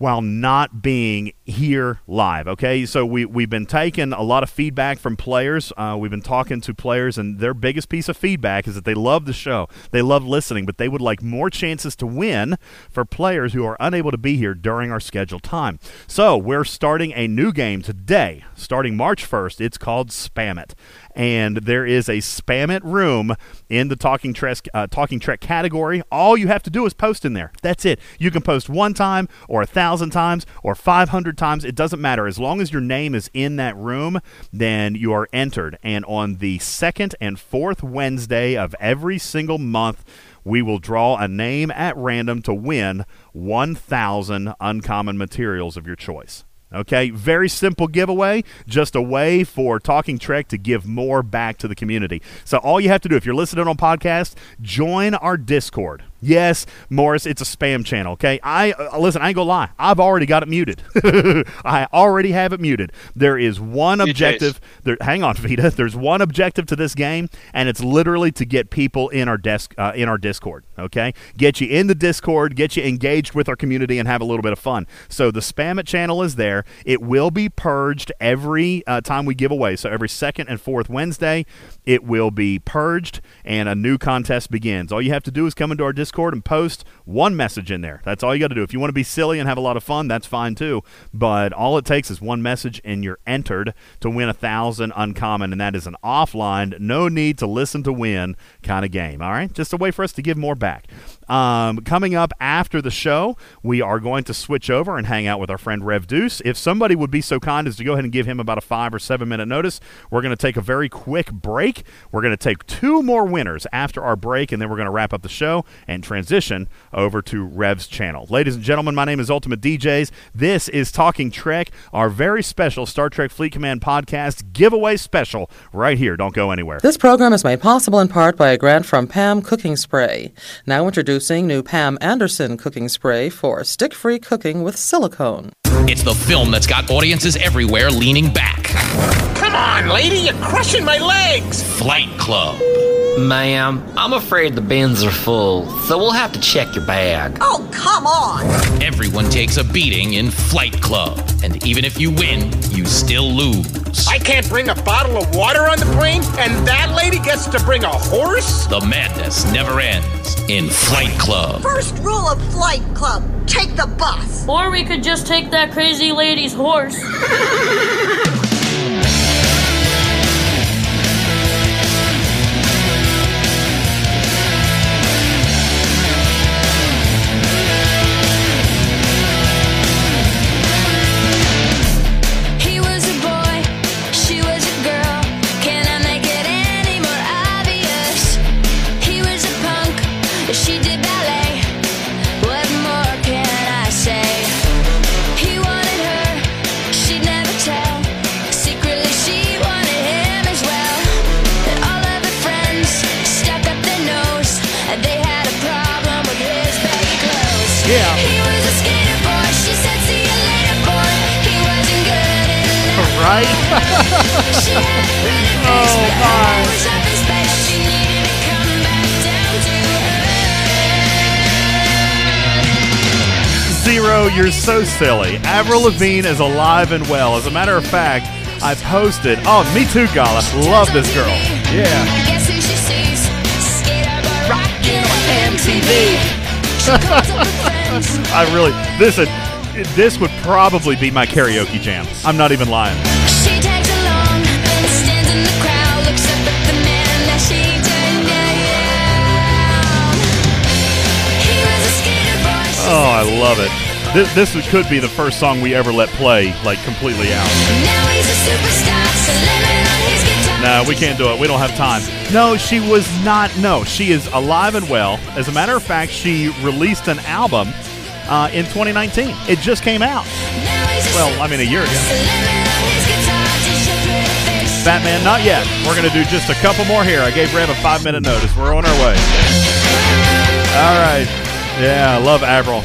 while not being here live. Okay, so we we've been taking a lot of feedback from players. Uh, we've been talking to players, and their biggest piece of feedback is that they love the show, they love listening, but they would like more chances to win for players who are unable to be here during our scheduled time. So we're starting a new game today, starting March 1st. It's called Spam It, and there is a spam it room in the Talking Trek uh, Talking Trek category. All you have to do is post in there. That's it. You can post one time or a thousand times or five hundred times. It doesn't matter as long as your name is in that room. Then you are entered. And on the second and fourth Wednesday of every single month we will draw a name at random to win 1,000 uncommon materials of your choice. Okay, very simple giveaway, just a way for Talking Trek to give more back to the community. So, all you have to do, if you're listening on podcast, join our Discord. Yes, Morris, it's a spam channel. Okay, I uh, listen. I ain't gonna lie. I've already got it muted. I already have it muted. There is one objective. There, hang on, Vita. There's one objective to this game, and it's literally to get people in our desk uh, in our Discord. Okay, get you in the Discord, get you engaged with our community, and have a little bit of fun. So the spam it channel is there. It will be purged every uh, time we give away. So every second and fourth Wednesday, it will be purged, and a new contest begins. All you have to do is come into our Discord and post one message in there. That's all you got to do. If you want to be silly and have a lot of fun, that's fine too. But all it takes is one message, and you're entered to win a thousand uncommon, and that is an offline, no need to listen to win kind of game. All right, just a way for us to give more back back. Um, coming up after the show, we are going to switch over and hang out with our friend Rev Deuce. If somebody would be so kind as to go ahead and give him about a five or seven minute notice, we're going to take a very quick break. We're going to take two more winners after our break, and then we're going to wrap up the show and transition over to Rev's channel. Ladies and gentlemen, my name is Ultimate DJs. This is Talking Trek, our very special Star Trek Fleet Command podcast giveaway special right here. Don't go anywhere. This program is made possible in part by a grant from Pam Cooking Spray. Now introducing new Pam Anderson cooking spray for stick free cooking with silicone. It's the film that's got audiences everywhere leaning back. Come on, lady, you're crushing my legs! Flight Club. Ma'am, I'm afraid the bins are full, so we'll have to check your bag. Oh, come on! Everyone takes a beating in Flight Club, and even if you win, you still lose. I can't bring a bottle of water on the plane, and that lady gets to bring a horse? The madness never ends in Flight Club. First rule of Flight Club take the bus. Or we could just take that crazy lady's horse. silly. Avril Lavigne is alive and well. As a matter of fact, I posted. Oh, me too, Gala. Love this girl. Yeah. Guess who she sees? Skater boy rocking on MTV. She calls up her friends. I really listen. Uh, this would probably be my karaoke jam. I'm not even lying. She tags along, stands in the crowd, looks up at the man that she turned down. He was a skater Oh, I love it. This, this could be the first song we ever let play, like completely out. Now he's a superstar, slamming on his guitar. No, we can't do it. We don't have time. No, she was not. No, she is alive and well. As a matter of fact, she released an album uh, in 2019. It just came out. Well, I mean, a year ago. Batman, not yet. We're going to do just a couple more here. I gave Rev a five minute notice. We're on our way. All right. Yeah, I love Avril.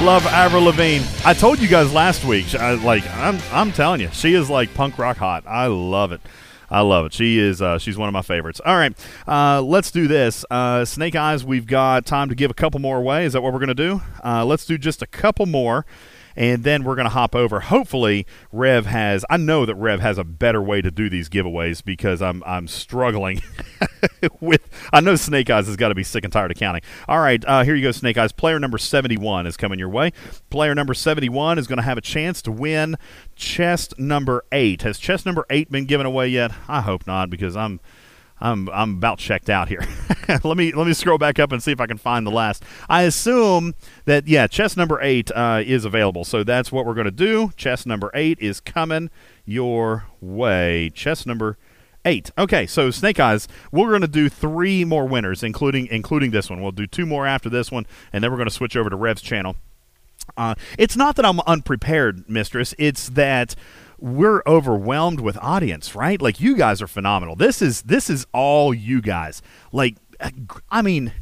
Love Avril Lavigne. I told you guys last week. I, like I'm, I'm telling you, she is like punk rock hot. I love it. I love it. She is. Uh, she's one of my favorites. All right, uh, let's do this. Uh, Snake Eyes. We've got time to give a couple more away. Is that what we're to do? Uh, let's do just a couple more and then we're going to hop over. Hopefully, Rev has. I know that Rev has a better way to do these giveaways because I'm I'm struggling with I know Snake Eyes has got to be sick and tired of counting. All right, uh, here you go, Snake Eyes. Player number 71 is coming your way. Player number 71 is going to have a chance to win chest number 8. Has chest number 8 been given away yet? I hope not because I'm I'm I'm about checked out here. let me let me scroll back up and see if I can find the last. I assume that yeah, chess number eight uh, is available, so that's what we're going to do. Chess number eight is coming your way. Chess number eight. Okay, so Snake Eyes, we're going to do three more winners, including including this one. We'll do two more after this one, and then we're going to switch over to Rev's channel. Uh, it's not that I'm unprepared, Mistress. It's that we're overwhelmed with audience, right? Like you guys are phenomenal. This is this is all you guys. Like I mean,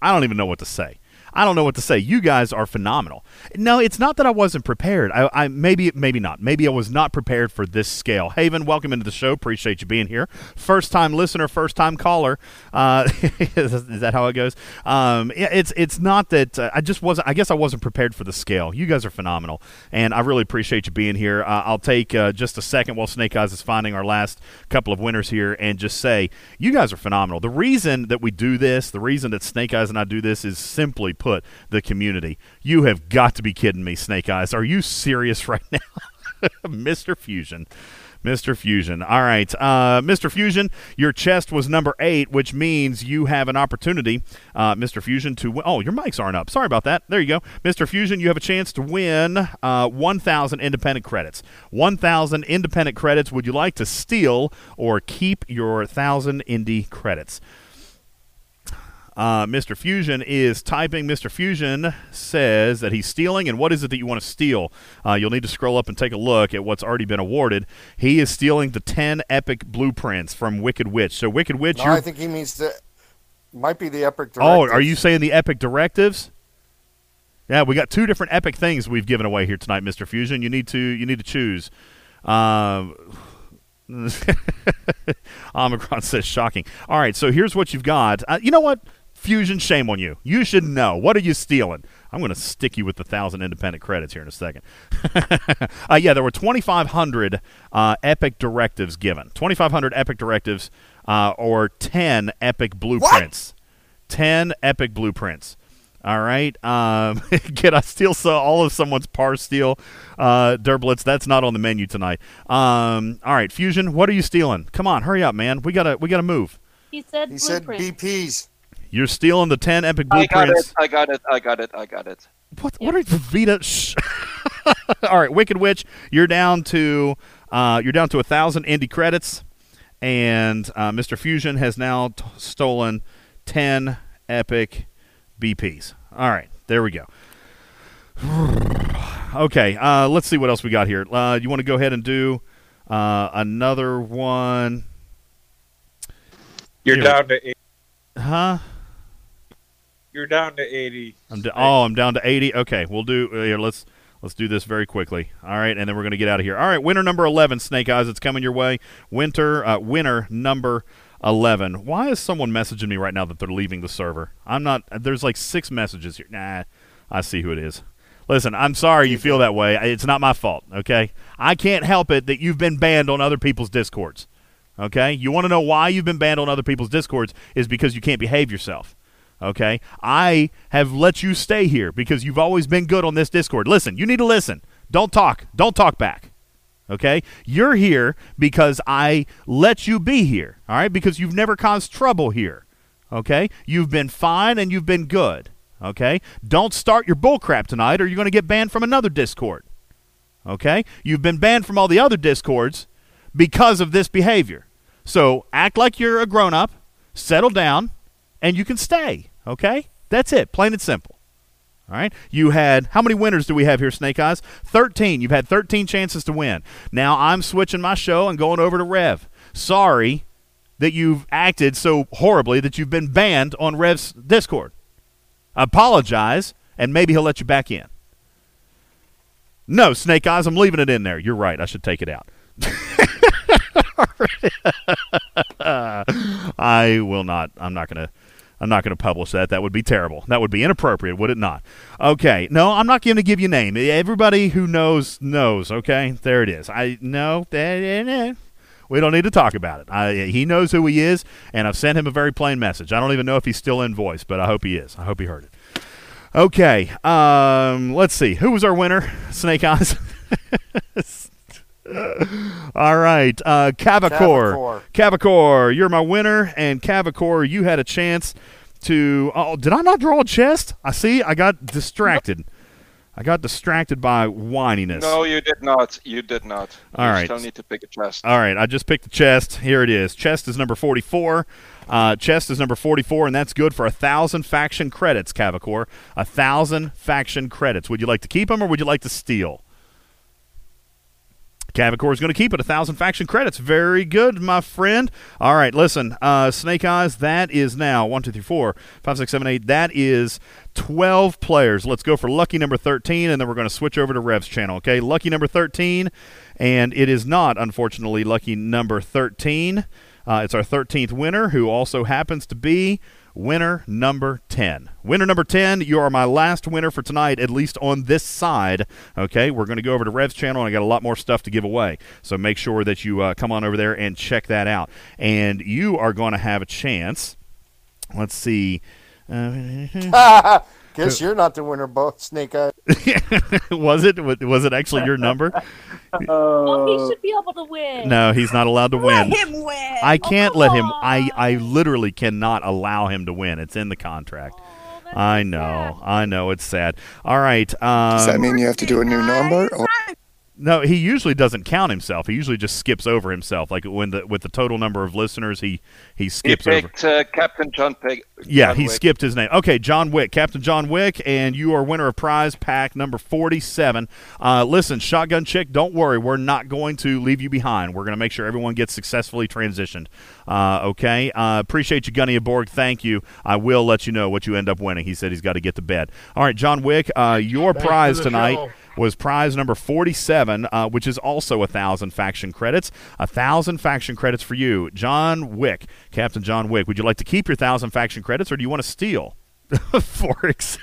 I don't even know what to say. I don't know what to say. You guys are phenomenal. No, it's not that I wasn't prepared. I, I maybe maybe not. Maybe I was not prepared for this scale. Haven, welcome into the show. Appreciate you being here. First time listener, first time caller. Uh, is that how it goes? Um, it's it's not that uh, I just wasn't. I guess I wasn't prepared for the scale. You guys are phenomenal, and I really appreciate you being here. Uh, I'll take uh, just a second while Snake Eyes is finding our last couple of winners here, and just say you guys are phenomenal. The reason that we do this, the reason that Snake Eyes and I do this, is simply put the community. You have got to be kidding me, Snake Eyes. Are you serious right now? Mr. Fusion. Mr. Fusion. All right. Uh, Mr. Fusion, your chest was number eight, which means you have an opportunity, uh, Mr. Fusion, to win. Oh, your mics aren't up. Sorry about that. There you go. Mr. Fusion, you have a chance to win uh, 1,000 independent credits. 1,000 independent credits. Would you like to steal or keep your 1,000 indie credits? Uh, Mr. Fusion is typing. Mr. Fusion says that he's stealing, and what is it that you want to steal? Uh, you'll need to scroll up and take a look at what's already been awarded. He is stealing the 10 epic blueprints from Wicked Witch. So, Wicked Witch. No, I think he means the might be the epic. oh, are you saying the epic directives? Yeah, we got two different epic things we've given away here tonight, Mr. Fusion. You need to you need to choose. Um, Omicron says shocking. All right, so here's what you've got. Uh, you know what? Fusion, shame on you. You should know. What are you stealing? I'm going to stick you with the thousand independent credits here in a second. uh, yeah, there were 2,500 uh, epic directives given. 2,500 epic directives uh, or 10 epic blueprints. 10 epic blueprints. All right. Um, can I steal so all of someone's par steal? Uh, Derblitz, that's not on the menu tonight. Um, all right, Fusion, what are you stealing? Come on, hurry up, man. We gotta we gotta move. He said He said. BPs. You're stealing the ten epic I got blueprints. it. I got it. I got it. I got it. What? What are Vita? Shh. All right, Wicked Witch, you're down to uh, you're down to a thousand indie credits, and uh, Mr. Fusion has now t- stolen ten epic BPs. All right, there we go. okay, uh, let's see what else we got here. Uh, you want to go ahead and do uh, another one? You're Here. down to eight. Huh? You're down to eighty. I'm d- oh, I'm down to 80. Okay, we'll do uh, here. Let's let's do this very quickly. All right, and then we're gonna get out of here. All right, winner number 11, Snake Eyes. It's coming your way. Winter uh, winner number 11. Why is someone messaging me right now that they're leaving the server? I'm not. There's like six messages here. Nah, I see who it is. Listen, I'm sorry you feel that way. It's not my fault. Okay, I can't help it that you've been banned on other people's discords. Okay, you want to know why you've been banned on other people's discords is because you can't behave yourself. Okay, I have let you stay here because you've always been good on this Discord. Listen, you need to listen. Don't talk. Don't talk back. Okay, you're here because I let you be here. All right, because you've never caused trouble here. Okay, you've been fine and you've been good. Okay, don't start your bullcrap tonight, or you're going to get banned from another Discord. Okay, you've been banned from all the other Discords because of this behavior. So act like you're a grown up, settle down, and you can stay. Okay? That's it. Plain and simple. All right. You had how many winners do we have here, Snake Eyes? 13. You've had 13 chances to win. Now I'm switching my show and going over to Rev. Sorry that you've acted so horribly that you've been banned on Rev's Discord. I apologize, and maybe he'll let you back in. No, Snake Eyes, I'm leaving it in there. You're right. I should take it out. I will not. I'm not going to. I'm not going to publish that. That would be terrible. That would be inappropriate, would it not? Okay. No, I'm not going to give you a name. Everybody who knows knows. Okay. There it is. I know that. Eh, eh, eh. We don't need to talk about it. I, he knows who he is, and I've sent him a very plain message. I don't even know if he's still in voice, but I hope he is. I hope he heard it. Okay, um, let's see. Who was our winner? Snake Eyes. All right, uh, Cavacor. Cavacor, you're my winner, and Cavacor, you had a chance to. Oh, did I not draw a chest? I see. I got distracted. I got distracted by whininess. No, you did not. You did not. All you right. still need to pick a chest. All right, I just picked the chest. Here it is. Chest is number 44. Uh, chest is number 44, and that's good for a thousand faction credits, Cavacor. A thousand faction credits. Would you like to keep them or would you like to steal? Cavacor is going to keep it. A thousand faction credits. Very good, my friend. All right, listen, uh, Snake Eyes, that is now one, two, three, four, five, six, seven, eight. That is 12 players. Let's go for lucky number 13, and then we're going to switch over to Rev's channel, okay? Lucky number 13, and it is not, unfortunately, lucky number 13. Uh, it's our 13th winner, who also happens to be winner number 10. Winner number 10, you are my last winner for tonight, at least on this side. Okay, we're going to go over to Rev's channel, and I got a lot more stuff to give away. So make sure that you uh, come on over there and check that out. And you are going to have a chance. Let's see. Uh, Guess you're not the winner, both Snake Eye. was it? Was it actually your number? oh, he should be able to win. No, he's not allowed to win. Let him win. I can't Oh, let come him. I, I literally cannot allow him to win. It's in the contract. I know. I know. It's sad. All right. Um, Does that mean you have to do a new number? Or no, he usually doesn't count himself. He usually just skips over himself. Like when the with the total number of listeners, he he He skips over. uh, Captain John Pig. Yeah, John he Wick. skipped his name. Okay, John Wick, Captain John Wick, and you are winner of prize pack number 47. Uh, listen, Shotgun Chick, don't worry. We're not going to leave you behind. We're going to make sure everyone gets successfully transitioned. Uh, okay? Uh, appreciate you, Gunny Borg. Thank you. I will let you know what you end up winning. He said he's got to get to bed. All right, John Wick, uh, your Thanks prize the tonight show. Was prize number 47, uh, which is also a thousand faction credits. A thousand faction credits for you, John Wick, Captain John Wick. Would you like to keep your thousand faction credits, or do you want to steal? Forex.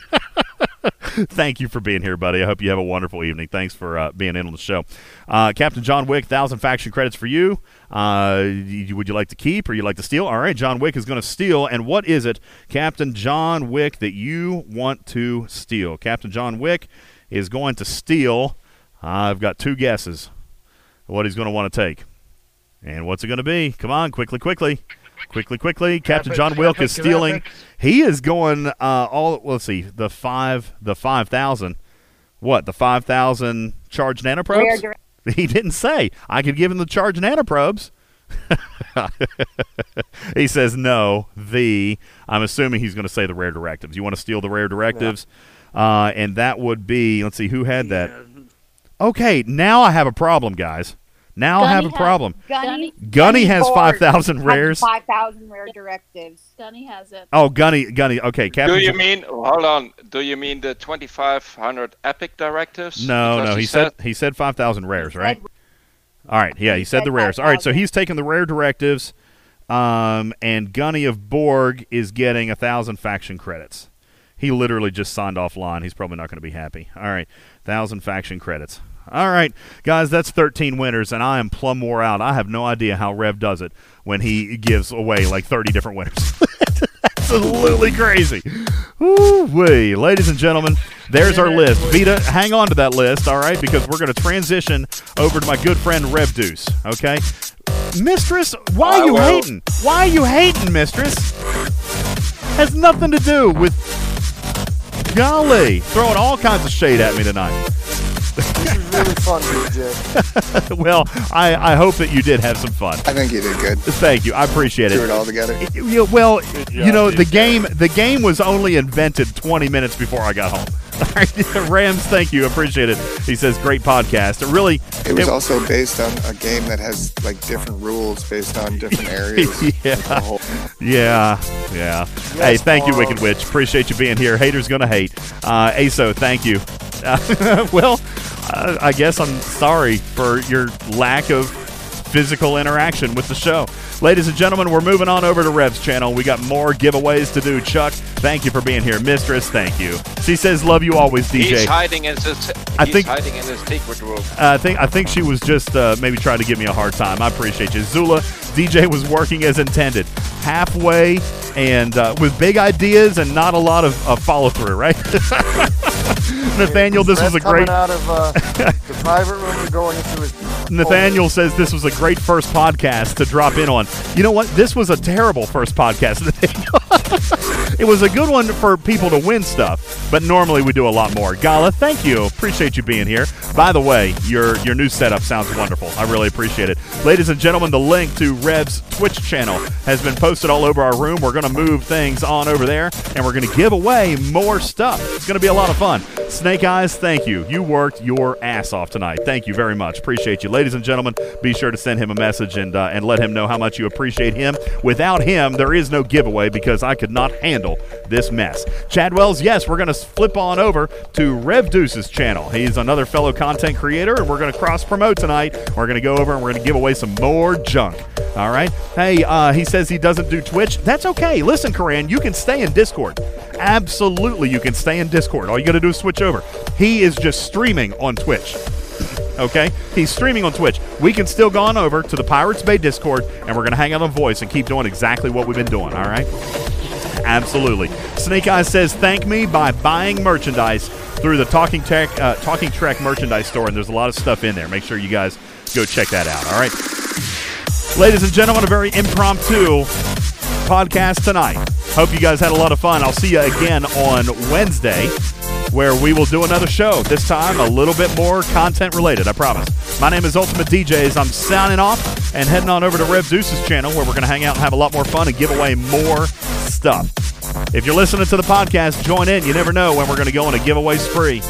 Thank you for being here, buddy. I hope you have a wonderful evening. Thanks for uh, being in on the show. Uh, Captain John Wick, thousand faction credits for you. Uh, y- would you like to keep or you like to steal? All right, John Wick is going to steal. And what is it, Captain John Wick, that you want to steal? Captain John Wick is going to steal. I've got two guesses what he's going to want to take. And what's it going to be? Come on, quickly, quickly. Quickly, quickly. Captain John Wick is stealing. He is going uh, all. Let's see, the five, the five thousand. What the five thousand charge nanoprobes? Rare He didn't say. I could give him the charge nanoprobes. he says no. The I'm assuming he's going to say the rare directives. You want to steal the rare directives, uh, and that would be. Let's see who had that. Okay, now I have a problem, guys. Now I have a Gunny problem. Gunny, Gunny has 5,000 rares. 5,000 rare directives. Gunny has it. Oh, Gunny, Gunny. Okay, Captain. Do you mean? Hold on. Do you mean the 2500 epic directives? No, Because no. He said he said five thousand rares, right? All right, yeah, he said said the rares. All right, so he's taking the rare directives, um, and Gunny of Borg is getting a thousand faction credits. He literally just signed off line. He's probably not going to be happy. All right, thousand faction credits. All right, guys, that's 13 winners, and I am plumb wore out. I have no idea how Rev does it when he gives away like 30 different winners. Absolutely crazy. Ooh, wee. Ladies and gentlemen, there's our list. Vita, hang on to that list, all right, because we're going to transition over to my good friend Rev Deuce, okay? Mistress, why are you hating? Why are you hating, Mistress? Has nothing to do with. Golly, throwing all kinds of shade at me tonight. This is really fun, DJ. well, I, I hope that you did have some fun. I think you did good. Thank you. I appreciate it. Threw it all together. Yeah, well, you know, the game the game was only invented 20 minutes before I got home. All right, Rams, thank you. Appreciate it. He says great podcast. It really It was also based on a game that has like different rules based on different areas. yeah. Whole- Yeah, yeah. hey, thank you, Wicked Witch. Appreciate you being here. Haters gonna hate. Uh, Aso, thank you. Uh, well, uh, I guess I'm sorry for your lack of physical interaction with the show. Ladies and gentlemen, we're moving on over to Rev's channel. We got more giveaways to do. Chuck, thank you for being here. Mistress, thank you. She says, "Love you always, DJ." He's hiding in his. I think- hiding in his secret room. I think I think she was just uh, maybe trying to give me a hard time. I appreciate you, Zula. DJ was working as intended, halfway and uh, with big ideas and not a lot of uh, follow through. Right, Nathaniel, this was a great. out of uh, the private room going into his. Nathaniel says this was a great first podcast to drop in on. You know what? This was a terrible first podcast. It was a good one for people to win stuff, but normally we do a lot more. Gala, thank you. Appreciate you being here. By the way, your your new setup sounds wonderful. I really appreciate it. Ladies and gentlemen, the link to Rev's Twitch channel has been posted all over our room. We're going to move things on over there, and we're going to give away more stuff. It's going to be a lot of fun. Snake Eyes, thank you. You worked your ass off tonight. Thank you very much. Appreciate you. Ladies and gentlemen, be sure to send him a message and, uh, and let him know how much you appreciate him. Without him, there is no giveaway because I could not handle this mess. Chad Wells, yes, we're going to flip on over to Rev Deuce's channel. He's another fellow content creator, and we're going to cross promote tonight. We're going to go over and we're going to give away some more junk. All right. Hey, uh, he says he doesn't do Twitch. That's okay. Listen, Corinne, you can stay in Discord. Absolutely, you can stay in Discord. All you got to do is switch over. He is just streaming on Twitch. Okay? He's streaming on Twitch. We can still go on over to the Pirates Bay Discord, and we're going to hang out on voice and keep doing exactly what we've been doing. All right? Absolutely. Snake Eyes says, "Thank me by buying merchandise through the Talking Tech uh, Talking Trek merchandise store, and there's a lot of stuff in there. Make sure you guys go check that out. All right, ladies and gentlemen, a very impromptu podcast tonight. Hope you guys had a lot of fun. I'll see you again on Wednesday, where we will do another show. This time, a little bit more content related. I promise. My name is Ultimate DJs. I'm signing off and heading on over to Rev Zeus's channel, where we're going to hang out and have a lot more fun and give away more stuff. If you're listening to the podcast, join in. You never know when we're going to go on a giveaway spree.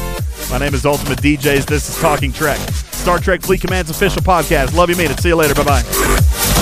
My name is Ultimate DJs. This is Talking Trek, Star Trek Fleet Command's official podcast. Love you, mean it. See you later. Bye bye.